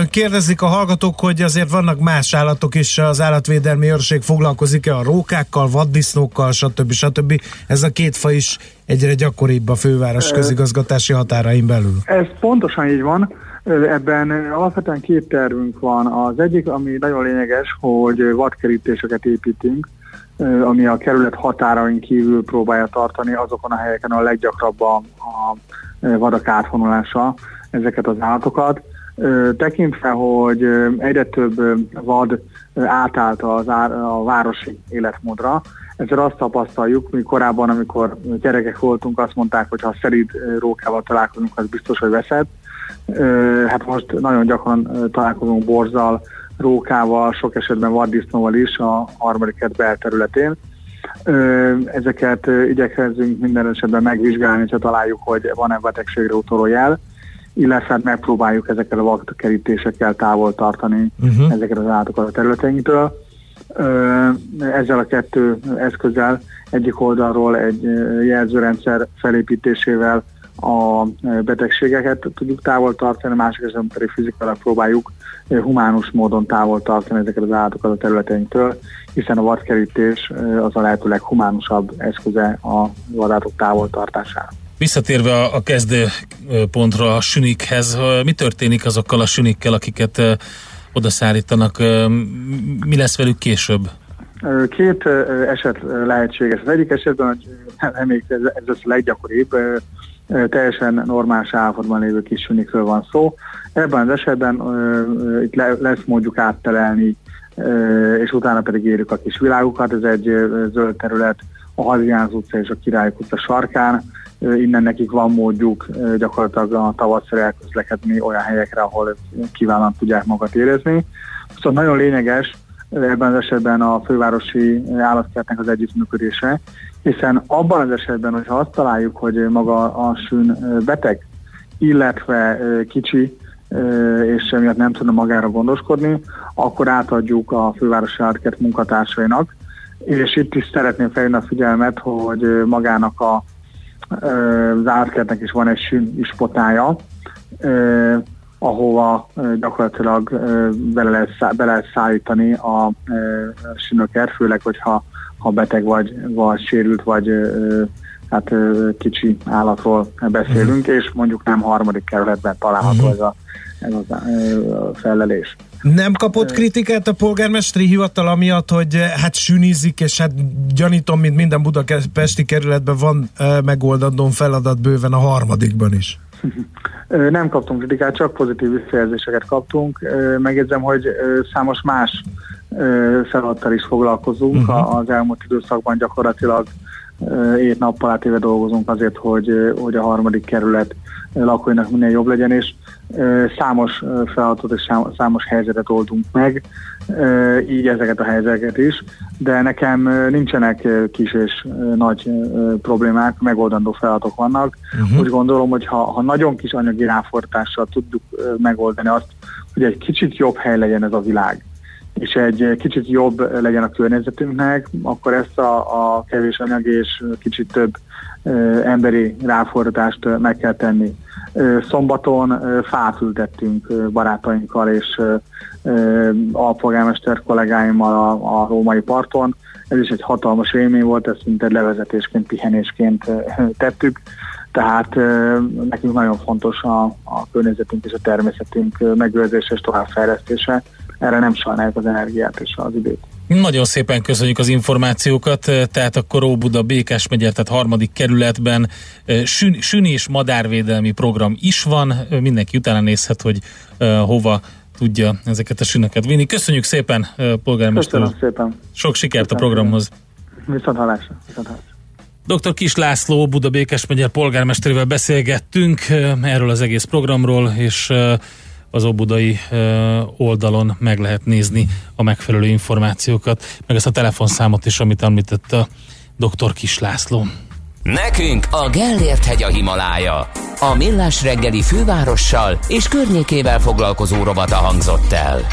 Kérdezik a hallgatók, hogy azért vannak más állatok is, az állatvédelmi őrség foglalkozik-e a rókákkal, vaddisznókkal, stb. stb. Ez a két faj is egyre gyakoribb a főváros közigazgatási határain belül. Ez pontosan így van. Ebben alapvetően két tervünk van. Az egyik, ami nagyon lényeges, hogy vadkerítéseket építünk, ami a kerület határain kívül próbálja tartani azokon a helyeken, ahol leggyakrabban a vadak átvonulása ezeket az állatokat. Tekintve, hogy egyre több vad átállt az á, a városi életmódra, ezzel azt tapasztaljuk, mi korábban, amikor gyerekek voltunk, azt mondták, hogy ha szerint rókával találkozunk, az biztos, hogy veszed. Hát most nagyon gyakran találkozunk borzal, rókával, sok esetben vaddisznóval is a harmadik kert belterületén. Ezeket ö, igyekezünk minden esetben megvizsgálni, ha találjuk, hogy van-e betegségre utoló jel, illetve hát megpróbáljuk ezekkel a vakkerítésekkel távol tartani Uh-huh. ezeket az állatokat a területeinktől. Ezzel a kettő eszközzel egyik oldalról egy jelzőrendszer felépítésével a ö, betegségeket tudjuk távol tartani, másik esetben pedig fizikailag próbáljuk ö, humánus módon távol tartani ezeket az állatokat a területeinktől, hiszen a vadkerítés ö, az a lehető leghumánusabb eszköze a vadállatok távol tartására. Visszatérve a, kezdő pontra a sünikhez, mi történik azokkal a sünikkel, akiket ö, oda szállítanak, ö, mi lesz velük később? Két eset lehetséges. Az egyik esetben, hogy nem még ez, ez az a leggyakoribb, teljesen normális állapotban lévő kis sünikről van szó. Ebben az esetben itt le, lesz módjuk áttelelni, és utána pedig érjük a kis világukat. Ez egy zöld terület a Hadriánz utca és a Király utca sarkán, innen nekik van módjuk ö, gyakorlatilag a tavasszal elközlekedni olyan helyekre, ahol kívánat tudják magat érezni. Szóval nagyon lényeges ebben az esetben a fővárosi állatkertnek az együttműködése, hiszen abban az esetben, hogyha azt találjuk, hogy maga a sün ö, beteg, illetve kicsi, és emiatt nem tudna magára gondoskodni, akkor átadjuk a fővárosi állatkert munkatársainak, és itt is szeretném felhívni a figyelmet, hogy magának a, az állatkertnek is van egy sün ispotája, ahova gyakorlatilag bele, lehet, szá- be lehet szállítani a sünöket, főleg, hogyha ha beteg vagy, vagy sérült, vagy hát kicsi állatról beszélünk, és mondjuk nem harmadik kerületben található ez a, ez a ö, fellelés. Nem kapott kritikát a polgármesteri hivatal amiatt, hogy hát sünizik, és hát gyanítom, mint minden budapesti kerületben van megoldandó feladat bőven a harmadikban is. Nem kaptunk kritikát, csak pozitív visszajelzéseket kaptunk. Megjegyzem, hogy számos más feladattal is foglalkozunk. Uh-huh. Az elmúlt időszakban gyakorlatilag ö, hét nappal átéve dolgozunk azért, hogy, hogy a harmadik kerület lakóinak minél jobb legyen, és számos feladatot és szám- számos helyzetet oldunk meg, így ezeket a helyzeteket is, de nekem nincsenek kis és nagy problémák, megoldandó feladatok vannak. Uh-huh. Úgy gondolom, hogy ha, ha nagyon kis anyagi ráfortással tudjuk megoldani azt, hogy egy kicsit jobb hely legyen ez a világ, és egy kicsit jobb legyen a környezetünknek, akkor ezt a, a kevés anyagi és kicsit több ö, emberi ráfordást ö, meg kell tenni. Ö, Szombaton ö, fát ültettünk ö, barátainkkal és ö, alpolgármester kollégáimmal a, a római parton. Ez is egy hatalmas élmény volt, ezt szinte levezetésként, pihenésként ö, tettük. Tehát nekünk nagyon fontos a, a környezetünk és a természetünk megőrzése és továbbfejlesztése. Erre nem sajnáljuk az energiát és az időt. Nagyon szépen köszönjük az információkat, tehát akkor Óbuda Békás megye, tehát harmadik kerületben eh, sün, süni és madárvédelmi program is van, Eh, mindenki utána nézhet, hogy hova tudja ezeket a sünöket vinni. Köszönjük szépen, polgármester. Köszönöm szépen. Sok sikert a Köszönöm programhoz. Viszont hallásra. Viszont hallásra. Dr. Kis László, Buda Békes megye polgármesterével beszélgettünk eh, erről az egész programról, és eh, az óbudai eh, oldalon meg lehet nézni a megfelelő információkat, meg ezt a telefonszámot is, amit említett a Dr. Kis László. Nekünk a Gellért hegy a Himalája. A Millás reggeli fővárossal és környékével foglalkozó rovata hangzott el.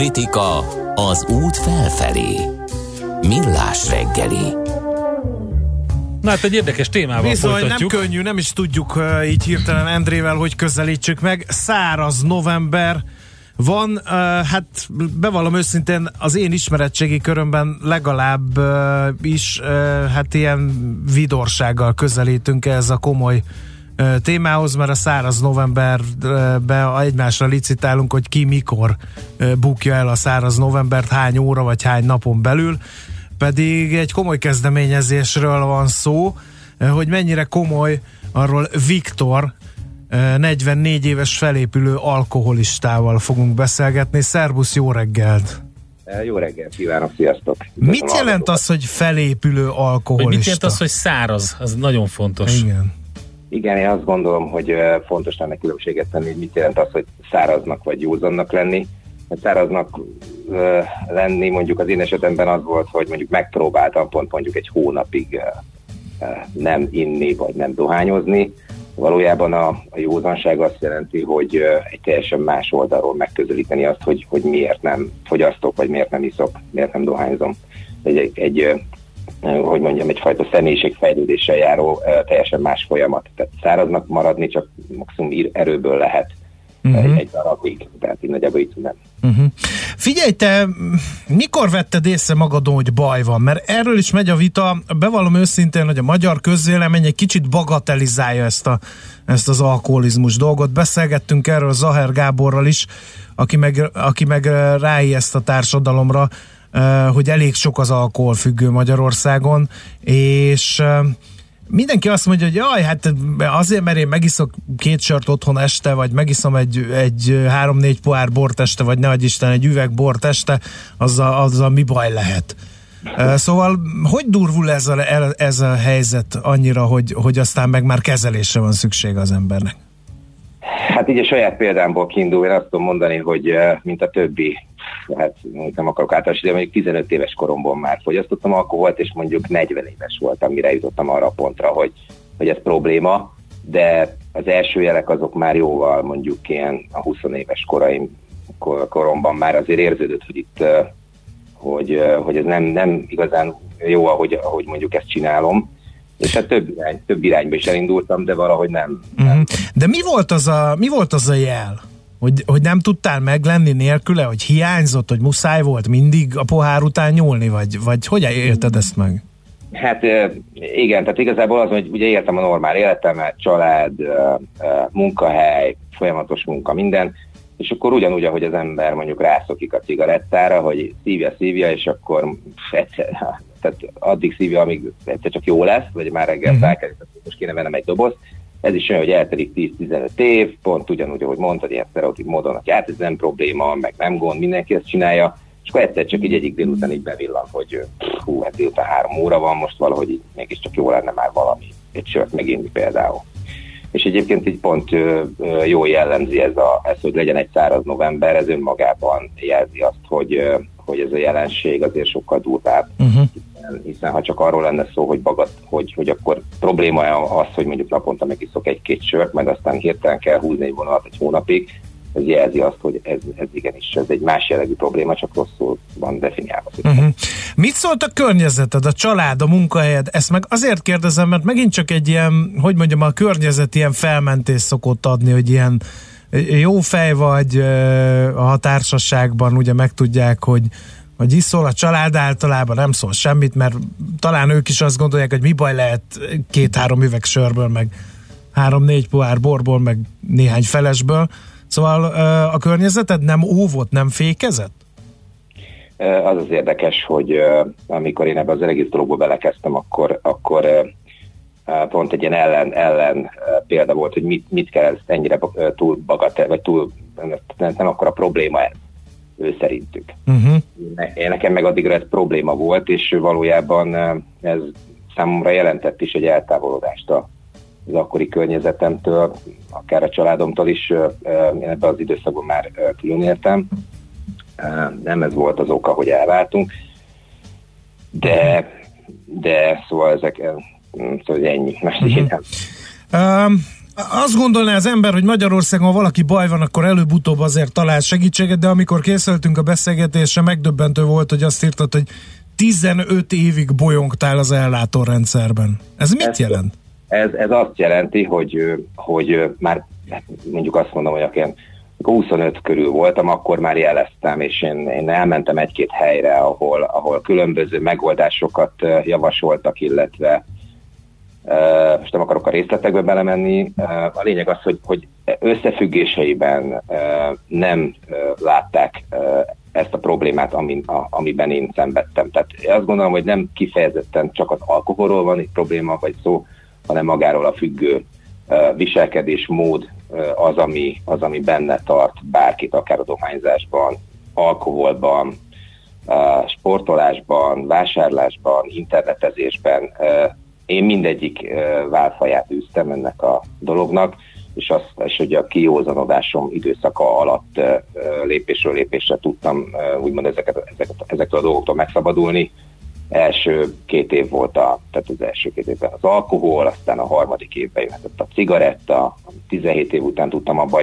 Az önkritika az út felfelé. Millás reggeli. Na hát egy érdekes témával Bizony, folytatjuk. nem könnyű, nem is tudjuk uh, így hirtelen Endrével, hogy közelítsük meg. Száraz november van, uh, hát bevallom őszintén, az én ismeretségi körömben legalább uh, is, uh, hát ilyen vidorsággal közelítünk ez a komoly témához, mert a száraz novemberbe egymásra licitálunk, hogy ki mikor uh, bukja el a száraz novembert, hány óra vagy hány napon belül pedig egy komoly kezdeményezésről van szó, hogy mennyire komoly, arról Viktor, eh, 44 éves felépülő alkoholistával fogunk beszélgetni. Szerbusz, jó reggelt! Jó reggelt kívánok, sziasztok! Mit jelent az, hogy felépülő Hogy alkoholista? mit jelent az, hogy száraz? Az nagyon fontos. Igen. Igen, én azt gondolom, hogy fontos lenne különbséget tenni, hogy mit jelent az, hogy száraznak vagy józannak lenni. Száraznak lenni mondjuk az én esetemben az volt, hogy mondjuk megpróbáltam pont mondjuk egy hónapig nem inni vagy nem dohányozni. Valójában a, a józanság azt jelenti, hogy egy teljesen más oldalról megközelíteni azt, hogy, hogy miért nem fogyasztok, vagy miért nem iszok, miért nem dohányzom. Egy, egy, egy hogy mondjam, egyfajta személyiségfejlődéssel járó teljesen más folyamat. Tehát száraznak maradni csak maximum erőből lehet uh-huh. egy, darabig, tehát így nagyjából így nem. Uh-huh. Figyelj, te mikor vetted észre magadon, hogy baj van? Mert erről is megy a vita. Bevallom őszintén, hogy a magyar közvélemény egy kicsit bagatelizálja ezt, a, ezt az alkoholizmus dolgot. Beszélgettünk erről Zaher Gáborral is, aki meg, aki meg ráijeszt a társadalomra, hogy elég sok az alkoholfüggő Magyarországon, és mindenki azt mondja, hogy jaj, hát azért, mert én megiszok két sört otthon este, vagy megiszom egy, egy három-négy pohár bort este, vagy ne Isten, egy üveg bort este, azzal, azzal mi baj lehet? Szóval, hogy durvul ez a, ez a helyzet annyira, hogy, hogy aztán meg már kezelésre van szüksége az embernek? Hát így a saját példámból kiindul, én azt tudom mondani, hogy mint a többi, hát nem akarok általános, de mondjuk 15 éves koromban már fogyasztottam alkoholt, és mondjuk 40 éves voltam, mire jutottam arra a pontra, hogy, hogy ez probléma, de az első jelek azok már jóval mondjuk ilyen a 20 éves koraim kor- koromban már azért érződött, hogy itt hogy, hogy ez nem, nem igazán jó, ahogy, ahogy mondjuk ezt csinálom, és hát több, irány, több irányba is elindultam, de valahogy nem, Uh-huh. De mi volt az a, mi volt az a jel? Hogy, hogy nem tudtál meglenni nélküle, hogy hiányzott, hogy muszáj volt mindig a pohár után nyúlni, vagy, vagy hogy élted ezt meg? Hát igen, tehát igazából az, hogy ugye éltem a normál életemet, család, munkahely, folyamatos munka, minden, és akkor ugyanúgy, ahogy az ember mondjuk rászokik a cigarettára, hogy szívja, szívja, és akkor egyszer, tehát addig szívja, amíg egyszer csak jó lesz, vagy már reggel Mhm. felkelés, hogy most kéne vennem egy doboz. Ez is olyan, hogy eltelik 10-15 év, pont ugyanúgy, ahogy mondtad, ilyen sztereotíp módon, hogy hát ez nem probléma, meg nem gond, mindenki ezt csinálja, és akkor egyszer csak így egyik délután így bevillan, hogy hú, hát délután három óra van, most valahogy így mégiscsak jó lenne már valami, egy sört meginni például. És egyébként így pont ö, ö, jó jellemzi ez, a, ez, hogy legyen egy száraz november, ez önmagában jelzi azt, hogy, ö, hogy ez a jelenség azért sokkal durvább. Uh-huh. Hiszen, hiszen ha csak arról lenne szó, hogy, bagat, hogy, hogy akkor probléma az, hogy mondjuk naponta megiszok egy-két sört, majd aztán hirtelen kell húzni egy vonalat egy hónapig, ez jelzi azt, hogy ez, ez igenis, ez egy más jellegű probléma, csak rosszul van definiálva. Uh-huh. Mit szólt a környezeted, a család, a munkahelyed? Ezt meg azért kérdezem, mert megint csak egy ilyen, hogy mondjam, a környezet ilyen felmentés szokott adni, hogy ilyen jó fej vagy a társaságban, ugye megtudják, hogy hogy iszol, a család általában nem szól semmit, mert talán ők is azt gondolják, hogy mi baj lehet két-három üveg sörből, meg három-négy pohár borból, meg néhány felesből. Szóval a környezeted nem óvott, nem fékezett? Az az érdekes, hogy amikor én ebbe az egész dologba belekezdtem, akkor, akkor pont egy ilyen ellen, ellen példa volt, hogy mit, mit kell ezt ennyire túl bagatel, vagy túl, nem, nem akkor a probléma ez, ő szerintük. Uh-huh. Nekem meg addigra ez probléma volt, és valójában ez számomra jelentett is egy eltávolodást az akkori környezetemtől, akár a családomtól is. Én ebben az időszakban már külön éltem. Nem ez volt az oka, hogy elváltunk, de, de szóval ezek, szóval ennyi. Más uh-huh. Um, Azt gondolná az ember, hogy Magyarországon, ha valaki baj van, akkor előbb-utóbb azért talál segítséget, de amikor készültünk a beszélgetésre, megdöbbentő volt, hogy azt írtad, hogy 15 évig bolyongtál az ellátórendszerben. Ez mit Ez- jelent? Ez, ez azt jelenti, hogy, hogy már hát mondjuk azt mondom, hogy amikor 25 körül voltam, akkor már jeleztem, és én, én elmentem egy-két helyre, ahol, ahol különböző megoldásokat javasoltak, illetve most nem akarok a részletekbe belemenni. A lényeg az, hogy, hogy összefüggéseiben nem látták ezt a problémát, amin, a, amiben én szenvedtem. Tehát én azt gondolom, hogy nem kifejezetten csak az alkoholról van itt probléma, vagy szó, hanem magáról a függő viselkedésmód az, ami, az, ami benne tart bárkit, akár a dohányzásban, alkoholban, sportolásban, vásárlásban, internetezésben. Én mindegyik válfaját űztem ennek a dolognak, és, azt, és hogy a kiózanodásom időszaka alatt lépésről lépésre tudtam úgymond ezeket, ezeket, ezektől a dolgoktól megszabadulni. Első két év volt a, tehát az első két évben az alkohol, aztán a harmadik évben jöhetett a cigaretta, 17 év után tudtam abba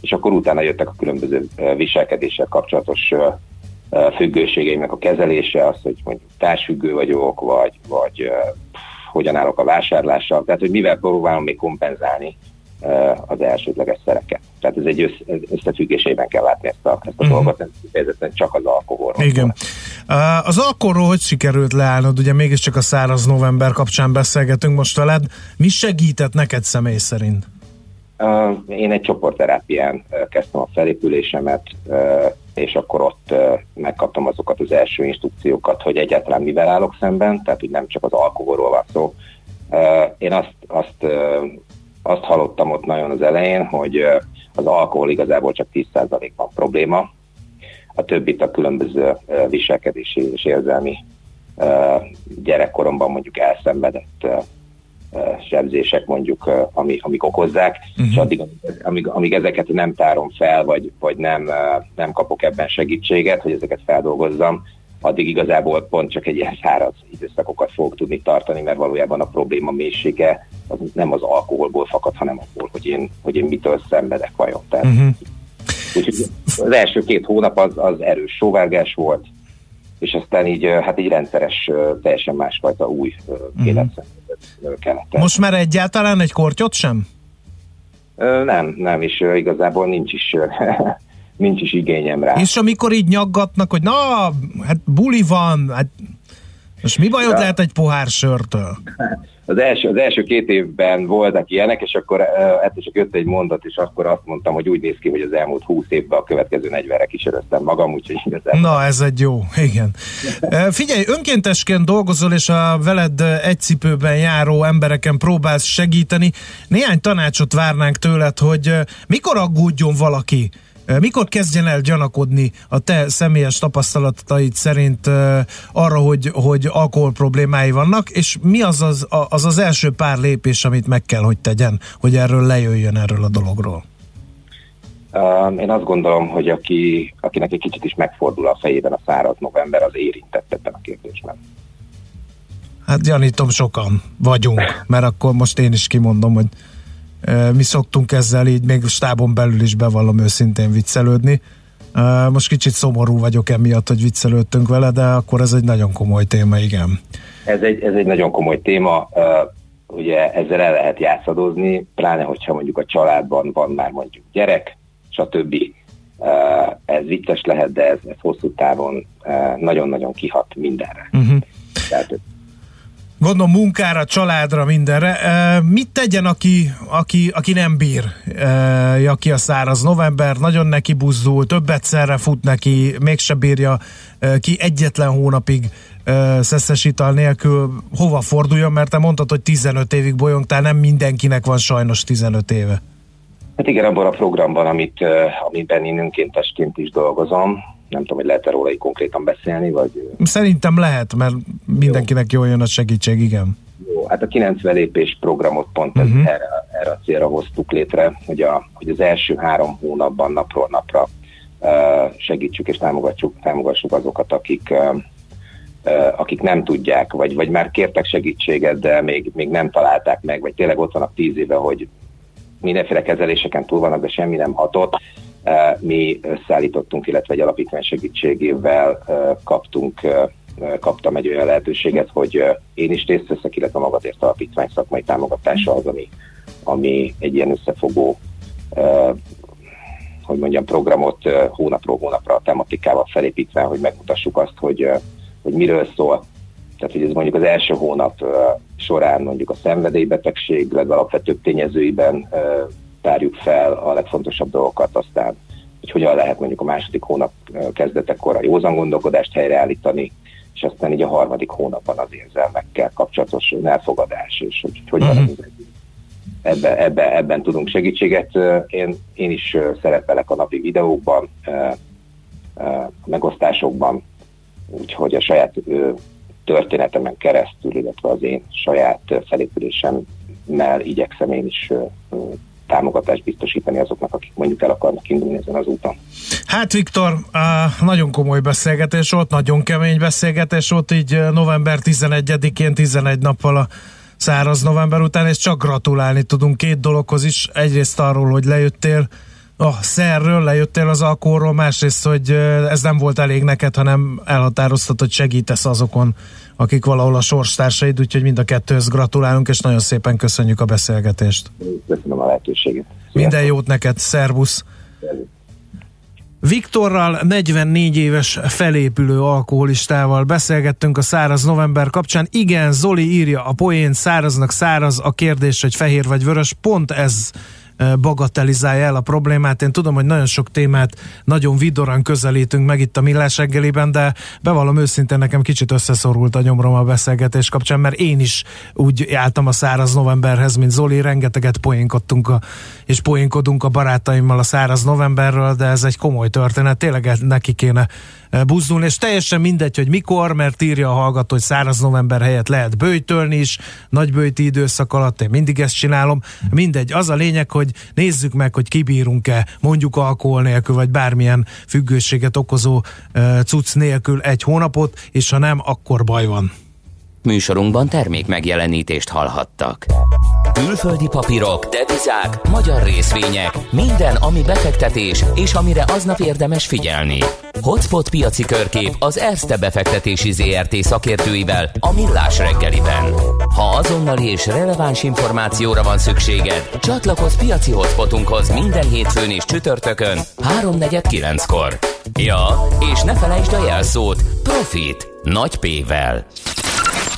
és akkor utána jöttek a különböző viselkedéssel kapcsolatos függőségeimnek a kezelése, az, hogy mondjuk társfüggő vagyok, vagy, vagy hogyan állok a vásárlással, tehát hogy mivel próbálom még kompenzálni az elsődleges szereket. Tehát ez egy össze, összefüggésében kell látni ezt a, ezt a Mhm. dolgot, nem kifejezetten csak az alkoholról. Igen. Az alkoholról hogy sikerült leállnod? Ugye mégiscsak a száraz november kapcsán beszélgetünk most veled. Mi segített neked személy szerint? Én egy csoportterápián kezdtem a felépülésemet, és akkor ott megkaptam azokat az első instrukciókat, hogy egyáltalán mivel állok szemben, tehát hogy nem csak az alkoholról van szó. Én azt, azt, azt hallottam ott nagyon az elején, hogy az alkohol igazából csak 10%-ban probléma, a többit a különböző viselkedési és érzelmi gyerekkoromban mondjuk elszenvedett sebzések mondjuk, ami, amik okozzák, uh-huh. és addig, amíg, amíg ezeket nem tárom fel, vagy, vagy nem, nem kapok ebben segítséget, hogy ezeket feldolgozzam, addig igazából pont csak egy ilyen száraz időszakokat fogok tudni tartani, mert valójában a probléma mélysége az nem az alkoholból fakad, hanem abból, hogy én, hogy én mitől szenvedek vajon. Tehát, Uh-huh. Úgyhogy az első két hónap az, az erős sóvárgás volt, és aztán így, hát így rendszeres, teljesen másfajta új uh-huh. életszenvedet kellett. Most már egyáltalán egy kortyot sem? Nem, nem, ö, igazából nincs is, nincs is igényem rá. És amikor így nyaggatnak, hogy na, hát buli van, hát most mi bajod Ja. lehet egy pohár sörtől? Az első, az első két évben voltak ilyenek, és akkor ettől csak jött egy mondat, és akkor azt mondtam, hogy úgy néz ki, hogy az elmúlt 20 évben a következő 40-re kíséreztem magam, úgyhogy igazából Na, ez egy jó, igen. Figyelj, önkéntesként dolgozol, és a veled egy cipőben járó embereken próbálsz segíteni. Néhány tanácsot várnánk tőled, hogy mikor aggódjon valaki, mikor kezdjen el gyanakodni a te személyes tapasztalataid szerint arra, hogy, hogy alkohol problémái vannak, és mi az az, az az első pár lépés, amit meg kell, hogy tegyen, hogy erről lejöjjön erről a dologról? Én azt gondolom, hogy aki, akinek egy kicsit is megfordul a fejében a száraz november, az érintett ebben a kérdésben. Hát gyanítom sokan vagyunk, mert akkor most én is kimondom, hogy mi szoktunk ezzel így, még stábon belül is bevallom őszintén viccelődni. Most kicsit szomorú vagyok emiatt, hogy viccelődtünk vele, de akkor ez egy nagyon komoly téma, igen. Ez egy, ez egy nagyon komoly téma, ugye ezzel el lehet játszadozni, pláne hogyha mondjuk a családban van már mondjuk gyerek, stb. Ez vicces lehet, de ez, ez hosszú távon nagyon-nagyon kihat mindenre. Uh-huh. Tehát Gondolom munkára, családra, mindenre. Mit tegyen, aki, aki, aki nem bír, aki a száraz november, nagyon neki buzzul, több egyszerre fut neki, mégse bírja ki egyetlen hónapig szeszes ital nélkül, hova forduljon, mert te mondtad, hogy 15 évig bolyongtál, nem mindenkinek van sajnos 15 éve. Hát igen, abban a programban, amit, amiben én önkéntesként is dolgozom, nem tudom, hogy lehet-e róla így konkrétan beszélni, vagy Szerintem lehet, mert mindenkinek jól jön a segítség, igen. jó, hát a 90 lépés programot pont uh-huh. Erre, erre a célra hoztuk létre, hogy, a, hogy az első három hónapban napról napra uh, segítsük és támogatjuk, támogassuk azokat, akik uh, akik nem tudják, vagy, vagy már kértek segítséget, de még, még nem találták meg, vagy tényleg ott vannak tíz éve, hogy mindenféle kezeléseken túl vannak, de semmi nem hatott. Eh, Mi összeállítottunk, illetve egy alapítvány segítségével eh, kaptunk, eh, kaptam egy olyan lehetőséget, hogy én is részt veszek, illetve Magadért Alapítvány szakmai támogatása az, ami, ami egy ilyen összefogó hogy mondjam, programot hónapról hónapra a tematikával felépítve, hogy megmutassuk azt, hogy, hogy miről szól. Tehát, hogy ez mondjuk az első hónap során mondjuk a szenvedélybetegség legalapvetőbb tényezőiben tárjuk fel a legfontosabb dolgokat, aztán hogy hogyan lehet mondjuk a második hónap kezdetekor a józan gondolkodást helyreállítani, és aztán így a harmadik hónapban az érzelmekkel kapcsolatos elfogadás, és hogy, hogy hogyan uh-huh ebben, ebben, ebben tudunk segítséget. Én, én is szerepelek a napi videókban, a megosztásokban, úgyhogy a saját történetemen keresztül, illetve az én saját felépülésemmel igyekszem én is támogatást biztosítani azoknak, akik mondjuk el akarnak indulni ezen az úton. Hát Viktor, nagyon komoly beszélgetés volt, nagyon kemény beszélgetés volt, így november 11-én, 11 nappal a száraz november után, és csak gratulálni tudunk két dologhoz is. Egyrészt arról, hogy lejöttél a szerről, lejöttél az alkoholról, másrészt, hogy ez nem volt elég neked, hanem elhatároztad, hogy segítesz azokon, akik valahol a sorstársaid, úgyhogy mind a kettőhöz gratulálunk, és nagyon szépen köszönjük a beszélgetést. Köszönöm a lehetőséget. Minden jót neked, szervusz! Viktorral, 44 éves felépülő alkoholistával beszélgettünk a száraz november kapcsán. Igen, Zoli írja a poén, száraznak száraz, a kérdés, hogy fehér vagy vörös, pont ez bagatelizálja el a problémát. Én tudom, hogy nagyon sok témát nagyon vidoran közelítünk meg itt a Millás reggeliben, de bevallom őszintén nekem kicsit összeszorult a nyomrom a beszélgetés kapcsán, mert én is úgy álltam a száraz novemberhez, mint Zoli, rengeteget poénkodtunk a, és poénkodunk a barátaimmal a száraz novemberről, de ez egy komoly történet, tényleg neki kéne buzdulni, és teljesen mindegy, hogy mikor, mert írja a hallgató, hogy száraz november helyett lehet bőjtölni is, nagy bőjti időszak alatt, én mindig ezt csinálom, mindegy, az a lényeg, hogy nézzük meg, hogy kibírunk-e mondjuk alkohol nélkül, vagy bármilyen függőséget okozó uh, cucc nélkül egy hónapot, és ha nem, akkor baj van. Műsorunkban termék megjelenítést hallhattak. Külföldi papírok, devizák, magyar részvények, minden, ami befektetés, és amire aznap érdemes figyelni. Hotspot piaci körkép az Erste befektetési ZRT szakértőivel a Millás reggeliben. Ha azonnali és releváns információra van szükséged, csatlakozz piaci hotspotunkhoz minden hétfőn és csütörtökön 3.49-kor. Ja, és ne felejtsd a jelszót Profit nagy P-vel.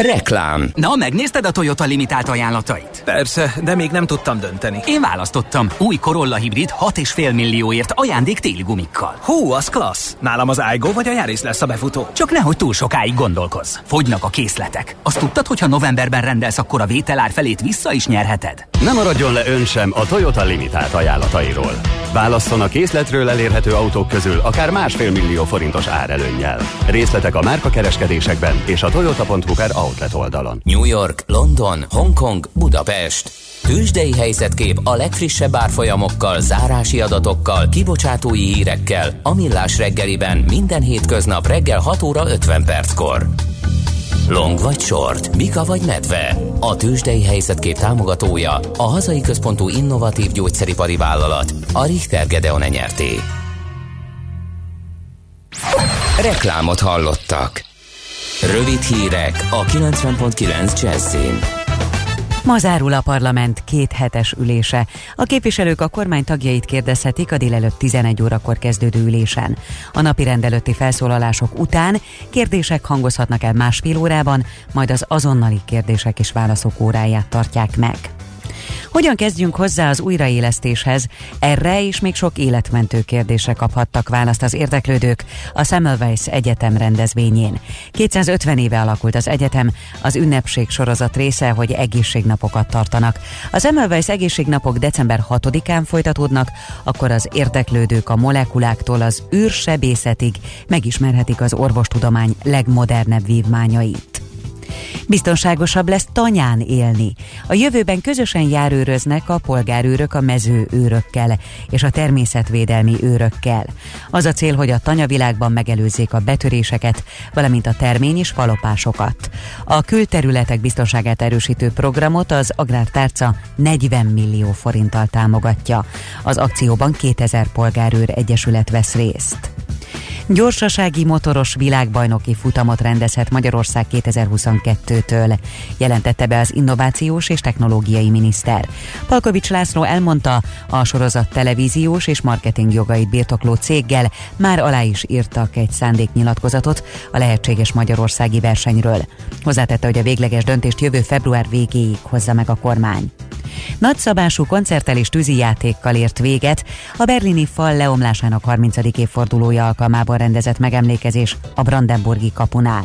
Reklám. Na, megnézted a Toyota limitált ajánlatait? Persze, de még nem tudtam dönteni. Én választottam. Új Corolla hibrid 6,5 millióért ajándék téli gumikkal. Hú, az klassz. Nálam az Aigo vagy a Yaris lesz a befutó. Csak nehogy túl sokáig gondolkozz. Fogynak a készletek. Azt tudtad, hogy ha novemberben rendelsz, akkor a vételár felét vissza is nyerheted? Ne maradjon le ön sem a Toyota limitált ajánlatairól. Válasszon a készletről elérhető autók közül akár másfél millió forintos árelőnnyel. Részletek a márkakereskedésekben és a toyota.hu per outlet oldalon. New York, London, Hongkong, Budapest. Tőzsdei helyzetkép a legfrissebb árfolyamokkal, zárási adatokkal, kibocsátói hírekkel a Millás reggeliben minden hétköznap reggel 6 óra 50 perckor. Long vagy short, Mika vagy medve. A tőzsdei helyzetkép támogatója a hazai központú innovatív gyógyszeripari vállalat, a Richter Gedeon nyerté. Reklámot hallottak. Rövid hírek a 90.9 Jazzin. Ma zárul a parlament két hetes ülése. A képviselők a kormány tagjait kérdezhetik a délelőtt 11 órakor kezdődő ülésen. A napi rendelőtti felszólalások után kérdések hangozhatnak el másfél órában, majd az azonnali kérdések és válaszok óráját tartják meg. Hogyan kezdjünk hozzá az újraélesztéshez? Erre és még sok életmentő kérdésre kaphattak választ az érdeklődők a Semmelweis Egyetem rendezvényén. 250 éve alakult az egyetem, az ünnepség sorozat része, hogy egészségnapokat tartanak. A Semmelweis egészségnapok december 6-án folytatódnak, akkor az érdeklődők a molekuláktól az űrsebészetig megismerhetik az orvostudomány legmodernebb vívmányait. Biztonságosabb lesz tanyán élni. A jövőben közösen járőröznek a polgárőrök a mezőőrökkel és a természetvédelmi őrökkel. Az a cél, hogy a tanyavilágban megelőzzék a betöréseket, valamint a termény és falopásokat. A külterületek biztonságát erősítő programot az Agrártárca 40 millió forinttal támogatja. Az akcióban 2000 polgárőr egyesület vesz részt. Gyorsasági motoros világbajnoki futamot rendezhet Magyarország 2022-től, jelentette be az innovációs és technológiai miniszter. Palkovics László elmondta, a sorozat televíziós és marketing jogait birtokló céggel már alá is írtak egy szándéknyilatkozatot a lehetséges magyarországi versenyről. Hozzátette, hogy a végleges döntést jövő február végéig hozza meg a kormány. Nagyszabású koncerttel és tűzijátékkal ért véget a berlini fal leomlásának 30. évfordulója alkalmával rendezett megemlékezés a Brandenburgi kapunál.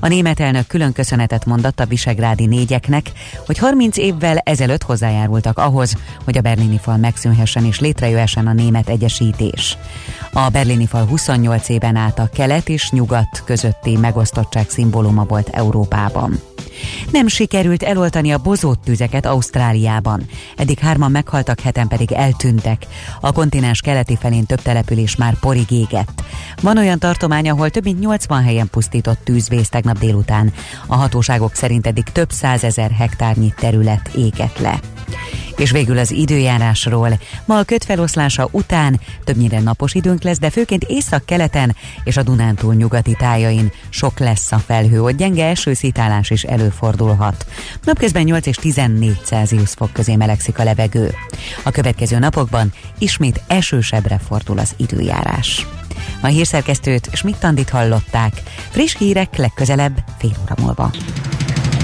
A német elnök külön köszönetet mondott a visegrádi négyeknek, hogy 30 évvel ezelőtt hozzájárultak ahhoz, hogy a berlini fal megszűnhessen és létrejöhessen a német egyesítés. A berlini fal 28 éven át a kelet és nyugat közötti megosztottság szimbóluma volt Európában. Nem sikerült eloltani a bozott tüzeket Ausztráliában. Eddig hárman meghaltak, heten pedig eltűntek. A kontinens keleti felén több település már porig égett. Van olyan tartomány, ahol több mint 80 helyen pusztított tűzvész tegnap délután. A hatóságok szerint eddig több százezer hektárnyi terület égett le. És végül az időjárásról. Ma a kötfeloszlása után többnyire napos időnk lesz, de főként észak-keleten és a Dunántúl nyugati tájain sok lesz a felhő, ott gyenge esőszítálás is előfordulhat. Napközben 8 és 14 Celsius fok közé melegszik a levegő. A következő napokban ismét esősebbre fordul az időjárás. A hírszerkesztőt Schmidt-Tandit hallották. Friss hírek legközelebb fél óra múlva.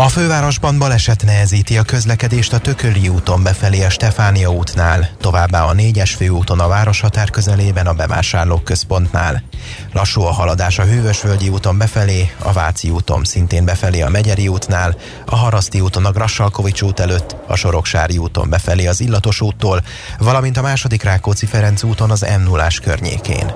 a fővárosban baleset nehezíti a közlekedést a Tököli úton befelé a Stefánia útnál, továbbá a négyes főúton a városhatár közelében a bevásárlók központnál. Lassú a haladás a Hővösvölgyi úton befelé, a Váci úton szintén befelé a Megyeri útnál, a Haraszti úton a Grassalkovics út előtt, a Soroksári úton befelé az Illatos úttól, valamint a második Rákóczi-Ferenc úton az m 0 környékén.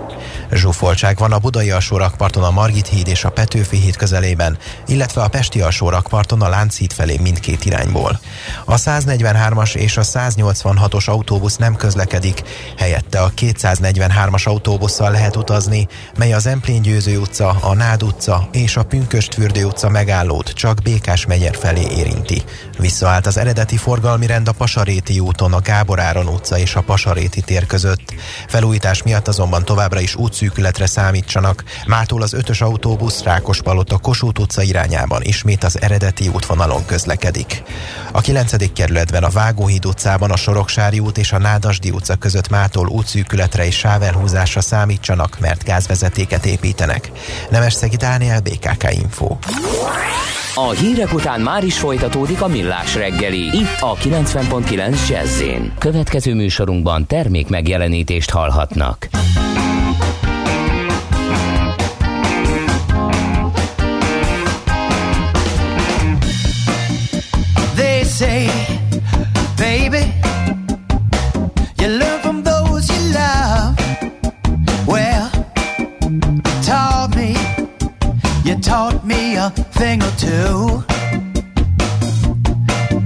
Zsúfoltság van a Budai alsórakparton a Margit híd és a Petőfi híd közelében, illetve a Pesti alsórakparton a Lánchíd felé mindkét irányból. A 143-as és a 186-os autóbusz nem közlekedik, helyette a 243-as autóbusszal lehet utazni, mely az Emplén Győző utca, a Nád utca és a Pünköstfürdő utca megállót csak Békás megyer felé érinti. Visszaállt az eredeti forgalmi rend a Pasaréti úton, a Gábor Áron utca és a Pasaréti tér között. Felújítás miatt azonban továbbra is útszűkületre számítsanak. Mától az ötös autóbusz Rákospalota Kossuth utca irányában ismét az eredeti útvonalon közlekedik. A 9. kerületben a Vágóhíd utcában a Soroksári út és a Nádasdi utca között mától útszűkületre és sávelhúzásra számítsanak, mert gázvezetéket építenek. Nemesszegi Dániel, BKK Info. A hírek után már is folytatódik a millás reggeli, itt a 90.9 jazz Következő műsorunkban termék megjelenítést hallhatnak. Say, baby, you learn from those you love. Well, you taught me, you taught me a thing or two.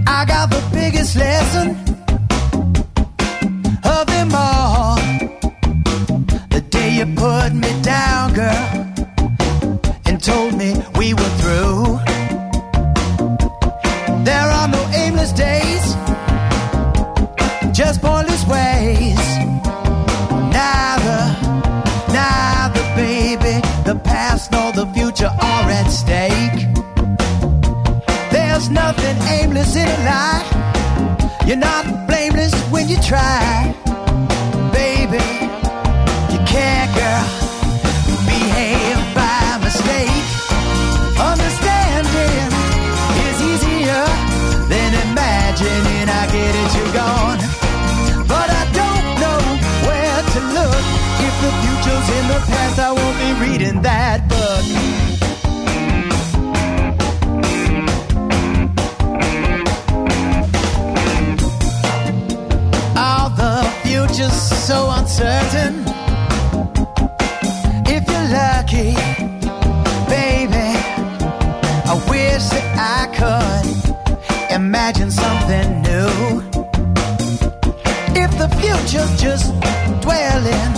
I got the biggest lesson a life. You're not blameless when you try, baby. You can't, girl, behave by mistake. Understanding is easier than imagining. I get it, you're gone. But I don't know where to look. If the future's in the past, I won't be reading that book. certain. If you're lucky, baby, I wish that I could imagine something new. If the future's just dwelling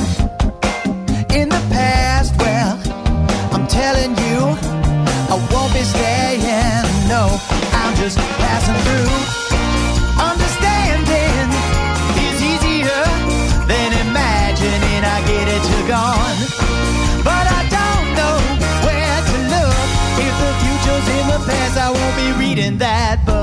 in the past, well, I'm telling you, I won't be staying. No, I'm just passing through. in that. But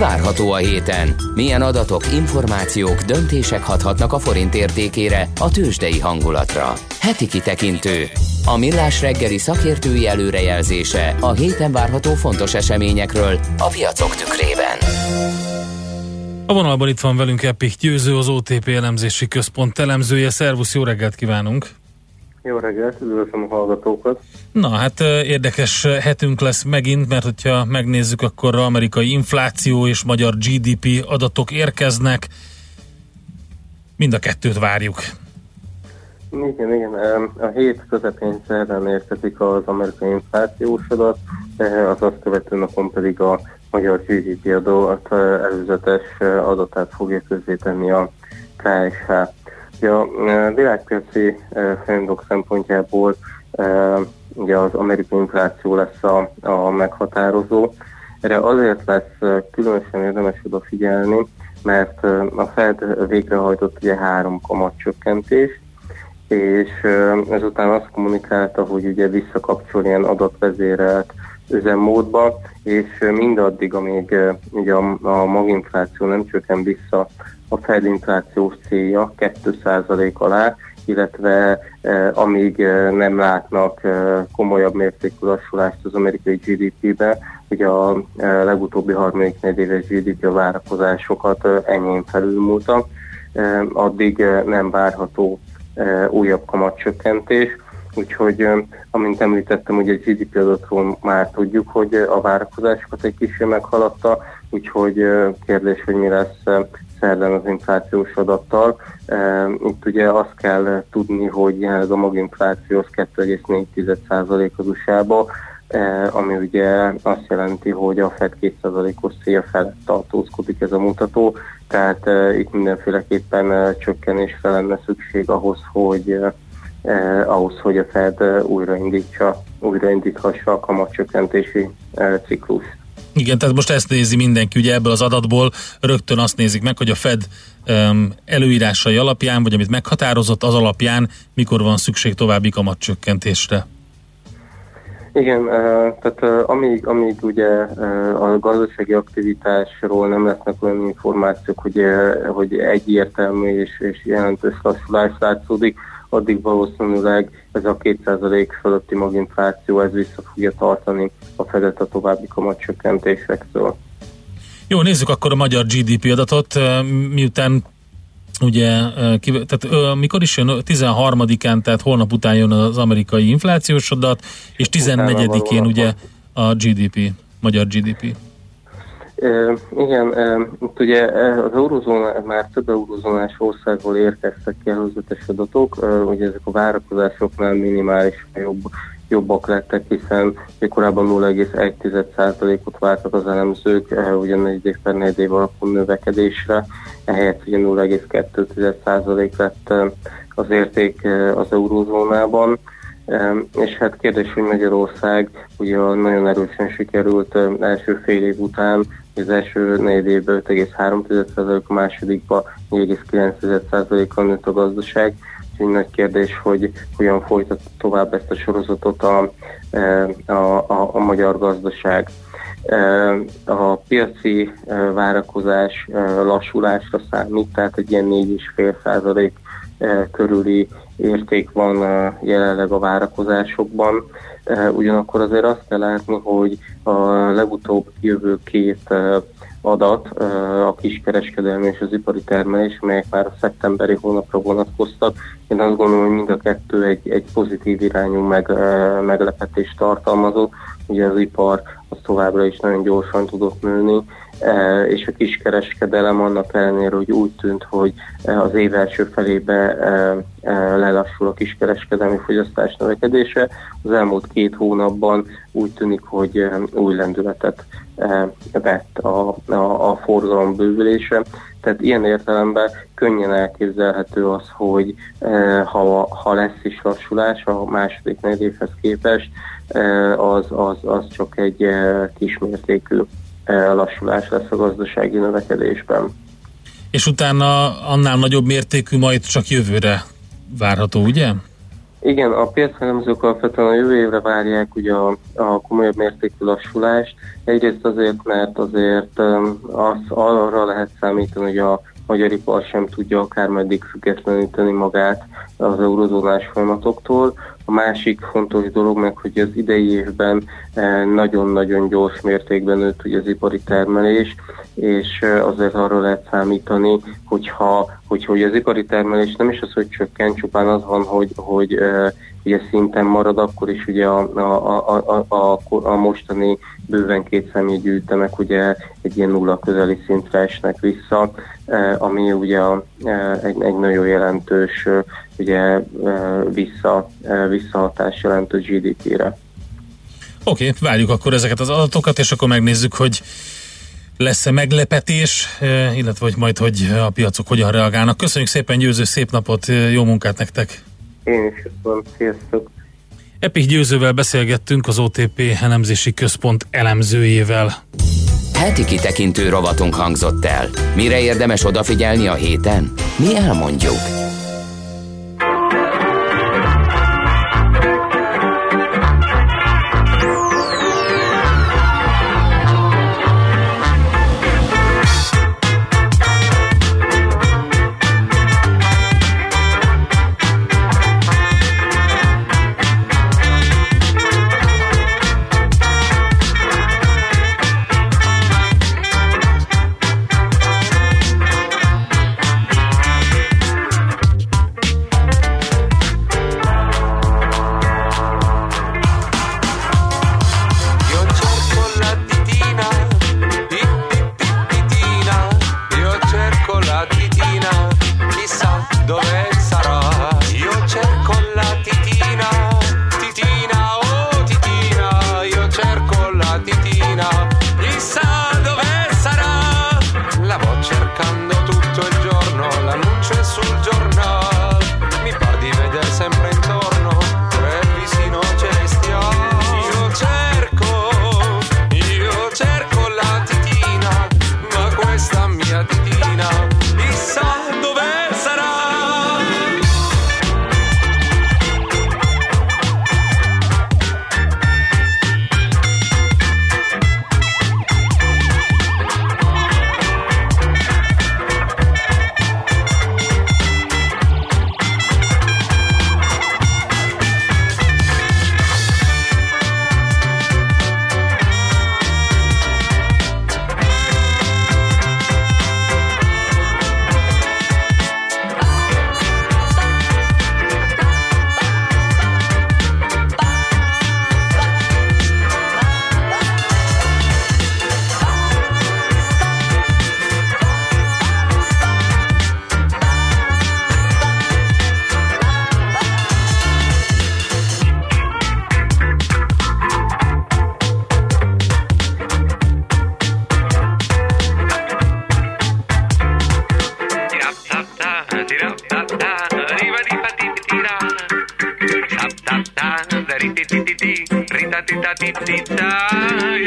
várható a héten? Milyen adatok, információk, döntések hathatnak a forint értékére, a tőzsdei hangulatra? Heti kitekintő. A millás reggeli szakértői előrejelzése a héten várható fontos eseményekről a piacok tükrében. A vonalban itt van velünk Epik Győző, az OTP elemzési központ elemzője. Szervusz, jó reggelt kívánunk! Jó reggelt, üdvözlöm a hallgatókat. Na hát érdekes hetünk lesz megint, mert hogyha megnézzük, akkor amerikai infláció és magyar GDP adatok érkeznek. Mind a kettőt várjuk. Igen, igen. A hét közepén szerdán érkezik az amerikai inflációs adat, az azt követő napon pedig a magyar GDP adat eh, előzetes adatát fogja közzétenni a KSH. Ugye a világpiaci folyamatok szempontjából ugye az amerikai infláció lesz a, a meghatározó. Erre azért lesz különösen érdemes odafigyelni, mert a Fed végrehajtott ugye három kamatcsökkentést, és ezután azt kommunikálta, hogy ugye visszakapcsol ilyen adatvezérelt üzemmódba, és mindaddig, amíg ugye a, a maginfláció nem csökken vissza a Fed inflációs célja 2% alá, illetve eh, amíg eh, nem látnak eh, komolyabb mértékű lassulást az amerikai GDP-be, ugye a eh, legutóbbi harmadik negyedéves GDP a várakozásokat eh, enyhén felülmúltak, eh, addig eh, nem várható eh, újabb kamatcsökkentés, úgyhogy, eh, amint említettem, ugye a GDP adatról már tudjuk, hogy a várakozásokat egy kicsit meghaladta, úgyhogy kérdés, hogy mi lesz szerdán az inflációs adattal. Itt ugye azt kell tudni, hogy jelenleg a maginfláció az 2,4% az eh, ami ugye azt jelenti, hogy a Fed 2%-os célja felett tartózkodik ez a mutató, tehát eh, itt mindenféleképpen csökkenésre lenne szükség ahhoz, hogy eh, ahhoz, hogy a Fed újraindítsa, újraindíthassa a kamatcsökkentési eh, ciklust. Igen, tehát most ezt nézi mindenki, ugye ebből az adatból rögtön azt nézik meg, hogy a Fed um, előírásai alapján, vagy amit meghatározott, az alapján mikor van szükség további kamatcsökkentésre. Igen, eh, tehát eh, amíg, amíg ugye eh, a gazdasági aktivitásról nem lesznek olyan információk, hogy, hogy egyértelmű és, és jelentős lassulás látszódik, addig valószínűleg ez a 2% fölötti maginfláció ez vissza fogja tartani a fedet a további kamatcsökkentésektől. Jó, nézzük akkor a magyar GDP adatot, miután ugye, tehát mikor is jön? 13-án, tehát holnap után jön az amerikai inflációs adat, és 14-én ugye a GDP, magyar GDP. E, igen, e, itt ugye e, az eurozóna, már több eurozónás országból érkeztek ki előzetes adatok, e, ugye ezek a várakozásoknál minimális jobb jobbak lettek, hiszen korábban 0,1%-ot vártak az elemzők, ugye 4 év per 4 év alapú növekedésre, ehelyett ugye 0,2% lett az érték az eurózónában. És hát kérdés, hogy Magyarország ugye nagyon erősen sikerült első fél év után, az első négy évben 5,3%, a másodikban 4,9%-kal nőtt a gazdaság. Úgyhogy nagy kérdés, hogy hogyan folytat tovább ezt a sorozatot a, a, a, a magyar gazdaság. A piaci várakozás lassulásra számít, tehát egy ilyen 4,5% körüli érték van jelenleg a várakozásokban. Ugyanakkor azért azt kell látni, hogy a legutóbb jövő két adat, a kiskereskedelmi és az ipari termelés, melyek már a szeptemberi hónapra vonatkoztak. Én azt gondolom, hogy mind a kettő egy, egy pozitív irányú meg, meglepetést tartalmazott. Ugye az ipar az továbbra is nagyon gyorsan tudott nőni, és a kiskereskedelem annak ellenére, hogy úgy tűnt, hogy az év első felébe lelassul a kiskereskedelmi fogyasztás növekedése. Az elmúlt két hónapban úgy tűnik, hogy új lendületet vett a, a, a forgalom bővülése. Tehát ilyen értelemben könnyen elképzelhető az, hogy ha, ha lesz is lassulás a második negyedévhez képest, az, az, az csak egy kismértékű lassulás lesz a gazdasági növekedésben. És utána annál nagyobb mértékű majd csak jövőre várható, ugye? Igen, a piacelemzők alapvetően a jövő évre várják ugye a, a komolyabb mértékű lassulást. Egyrészt azért, mert azért az, arra lehet számítani, hogy a magyar ipar sem tudja akármeddig függetleníteni magát az eurozónás folyamatoktól. A másik fontos dolog meg, hogy az idei évben eh, nagyon-nagyon gyors mértékben nőtt ugye az ipari termelés, és eh, azért arra lehet számítani, hogyha, hogyha hogy az ipari termelés nem is az, hogy csökken, csupán az van, hogy, hogy eh, ugye szinten marad, akkor is ugye a, a, a, a, a mostani bőven két személyegyű ütemek ugye egy ilyen nulla közeli szintre esnek vissza, ami ugye egy, egy nagyon jelentős ugye vissza, visszahatás jelent a GDP-re. Oké, okay, várjuk akkor ezeket az adatokat, és akkor megnézzük, hogy lesz-e meglepetés, illetve hogy majd, hogy a piacok hogyan reagálnak. Köszönjük szépen, Győző, szép napot, jó munkát nektek! Én is köszönöm, sziasztok! Epik Győzővel beszélgettünk az OTP elemzési központ elemzőjével. Heti kitekintő rovatunk hangzott el. Mire érdemes odafigyelni a héten? Mi elmondjuk.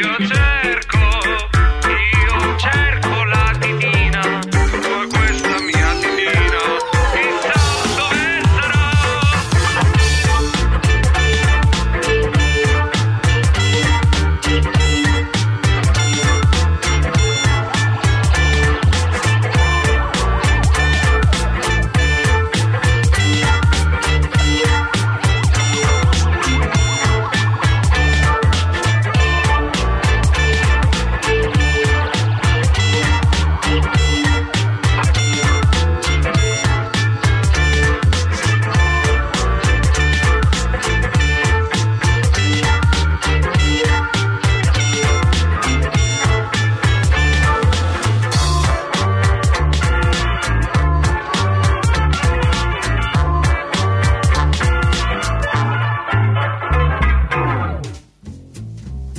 Yo sé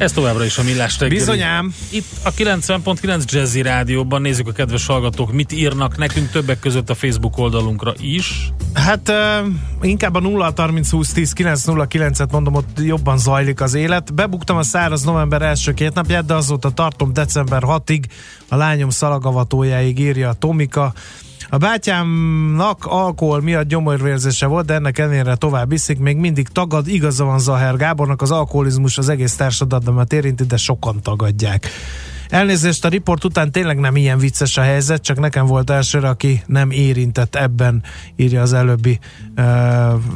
Ez továbbra is a Millás reggeli. Bizonyám. Itt a 90.9 Jazzy Rádióban nézzük a kedves hallgatók, mit írnak nekünk többek között a Facebook oldalunkra is. Hát uh, inkább a 0 30 20 10 909 et mondom, ott jobban zajlik az élet. Bebuktam a száraz november első két napját, de azóta tartom december 6-ig, a lányom szalagavatójáig írja a Tomika. A bátyámnak alkohol miatt gyomorvérzése volt, de ennek ellenére tovább iszik, még mindig tagad, igaza van Zaher Gábornak, az alkoholizmus az egész társadalmat érinti, de sokan tagadják. Elnézést a riport után tényleg nem ilyen vicces a helyzet, csak nekem volt elsőre, aki nem érintett ebben, írja az előbbi uh,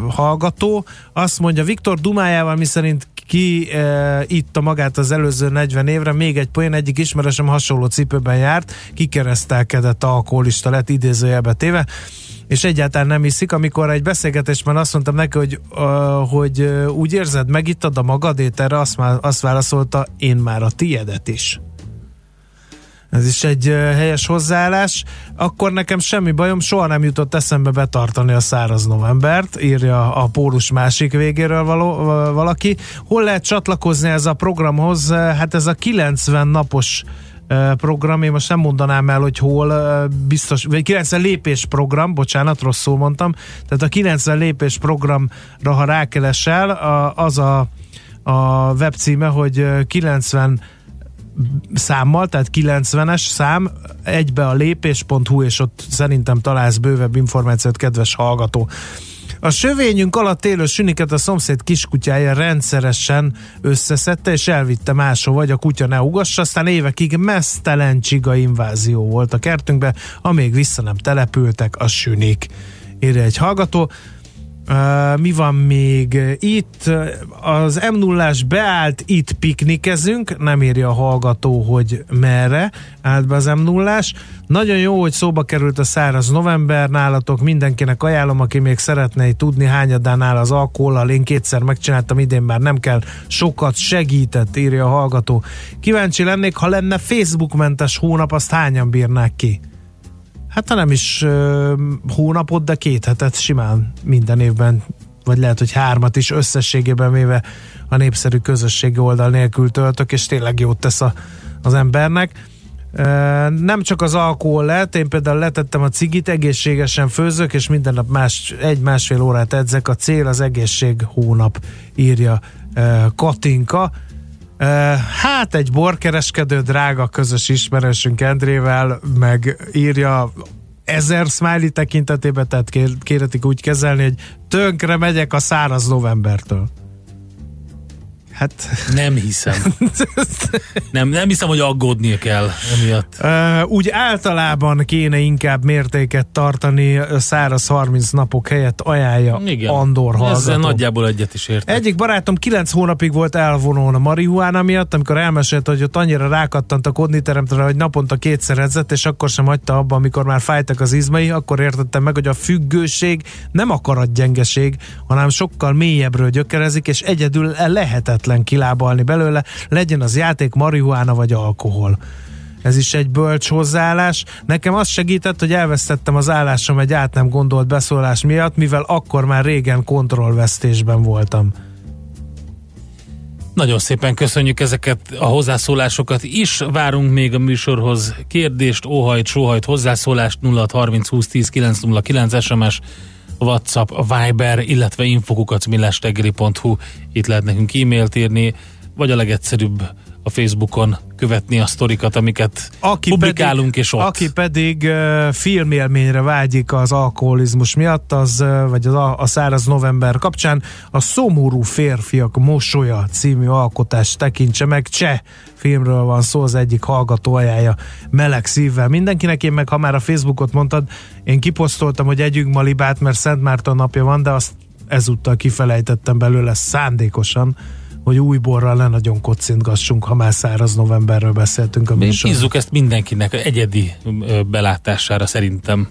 hallgató. Azt mondja, Viktor dumájával, miszerint ki e, itta magát az előző 40 évre, még egy poén, egyik ismerősöm hasonló cipőben járt, kikeresztelkedett alkoholista lett idézőjelbe téve, és egyáltalán nem iszik, amikor egy beszélgetésben azt mondtam neki, hogy, uh, hogy uh, úgy érzed, megittad a magadét, erre azt, már, azt válaszolta, én már a tiedet is. Ez is egy helyes hozzáállás. Akkor nekem semmi bajom, soha nem jutott eszembe betartani a száraz novembert, írja a pólus másik végéről való, valaki. Hol lehet csatlakozni ez a programhoz? Hát ez a 90 napos program, én most nem mondanám el, hogy hol, biztos, vagy 90 lépés program, bocsánat, rosszul mondtam, tehát a 90 lépés programra, ha rákeresel, az a, a webcíme, hogy uh, 90 számmal, tehát 90-es szám, egybe a lépés.hu, és ott szerintem találsz bővebb információt, kedves hallgató. A sövényünk alatt élő süniket a szomszéd kiskutyája rendszeresen összeszedte, és elvitte máshova, hogy a kutya ne ugassa, aztán évekig mesztelen csiga invázió volt a kertünkbe, amíg vissza nem települtek a sünik. Írja egy hallgató. Uh, mi van még itt? Az m 0 beállt, itt piknikezünk, nem írja a hallgató, hogy merre állt be az m 0 Nagyon jó, hogy szóba került a száraz november nálatok, mindenkinek ajánlom, aki még szeretné tudni, hányadán áll az alkohollal. Én kétszer megcsináltam, idén már nem kell, sokat segített, írja a hallgató. Kíváncsi lennék, ha lenne Facebookmentes hónap, azt hányan bírnák ki? Hát ha nem is uh, hónapot, de két hetet simán minden évben, vagy lehet, hogy hármat is összességében véve a népszerű közösségi oldal nélkül töltök, és tényleg jót tesz a, az embernek. Nem csak az alkohol lehet, én például letettem a cigit, egészségesen főzök, és minden nap más, egy-másfél órát edzek. A cél az egészség hónap, írja Katinka. Hát egy borkereskedő drága közös ismerősünk Endrével, meg írja ezer smiley tekintetében, tehát kér, kéretik úgy kezelni, hogy tönkre megyek a száraz novembertől. Hát... Nem hiszem. nem, nem hiszem, hogy aggódnia kell emiatt. Uh, úgy általában kéne inkább mértéket tartani száraz 30 napok helyett ajánlja Igen. Andor hallgató. Ezzel nagyjából egyet is értek. Egyik barátom 9 hónapig volt elvonón a marihuána miatt, amikor elmesélte, hogy ott annyira rákattant a kodniteremtre, hogy naponta kétszer edzett, és akkor sem hagyta abba, amikor már fájtak az izmai, akkor értettem meg, hogy a függőség nem akarat gyengeség, hanem sokkal mélyebbről gyökerezik, és egyedül lehetetlen kilábalni belőle, legyen az játék, marihuána vagy alkohol. Ez is egy bölcs hozzáállás. Nekem az segített, hogy elvesztettem az állásom egy át nem gondolt beszólás miatt, mivel akkor már régen kontrollvesztésben voltam. Nagyon szépen köszönjük ezeket a hozzászólásokat is. Várunk még a műsorhoz kérdést, óhajt, sóhajt, hozzászólást 0630 20 10 909 SMS WhatsApp, Viber, illetve infokukacmillestegri.hu itt lehet nekünk e-mailt írni, vagy a legegyszerűbb a Facebookon követni a sztorikat, amiket aki publikálunk, pedig, és ott. Aki pedig uh, filmélményre vágyik az alkoholizmus miatt, az, uh, vagy az a, a száraz november kapcsán, a Szomorú férfiak mosolya című alkotást tekintse meg. Cseh filmről van szó, az egyik hallgató ajánlja meleg szívvel mindenkinek. Én meg, ha már a Facebookot mondtad, én kiposztoltam, hogy együnk ma libát, mert Szent Márton napja van, de azt ezúttal kifelejtettem belőle szándékosan, hogy új borral ne nagyon kocintgassunk, ha már száraz novemberről beszéltünk a műsorban. Hízzuk ezt mindenkinek egyedi belátására szerintem.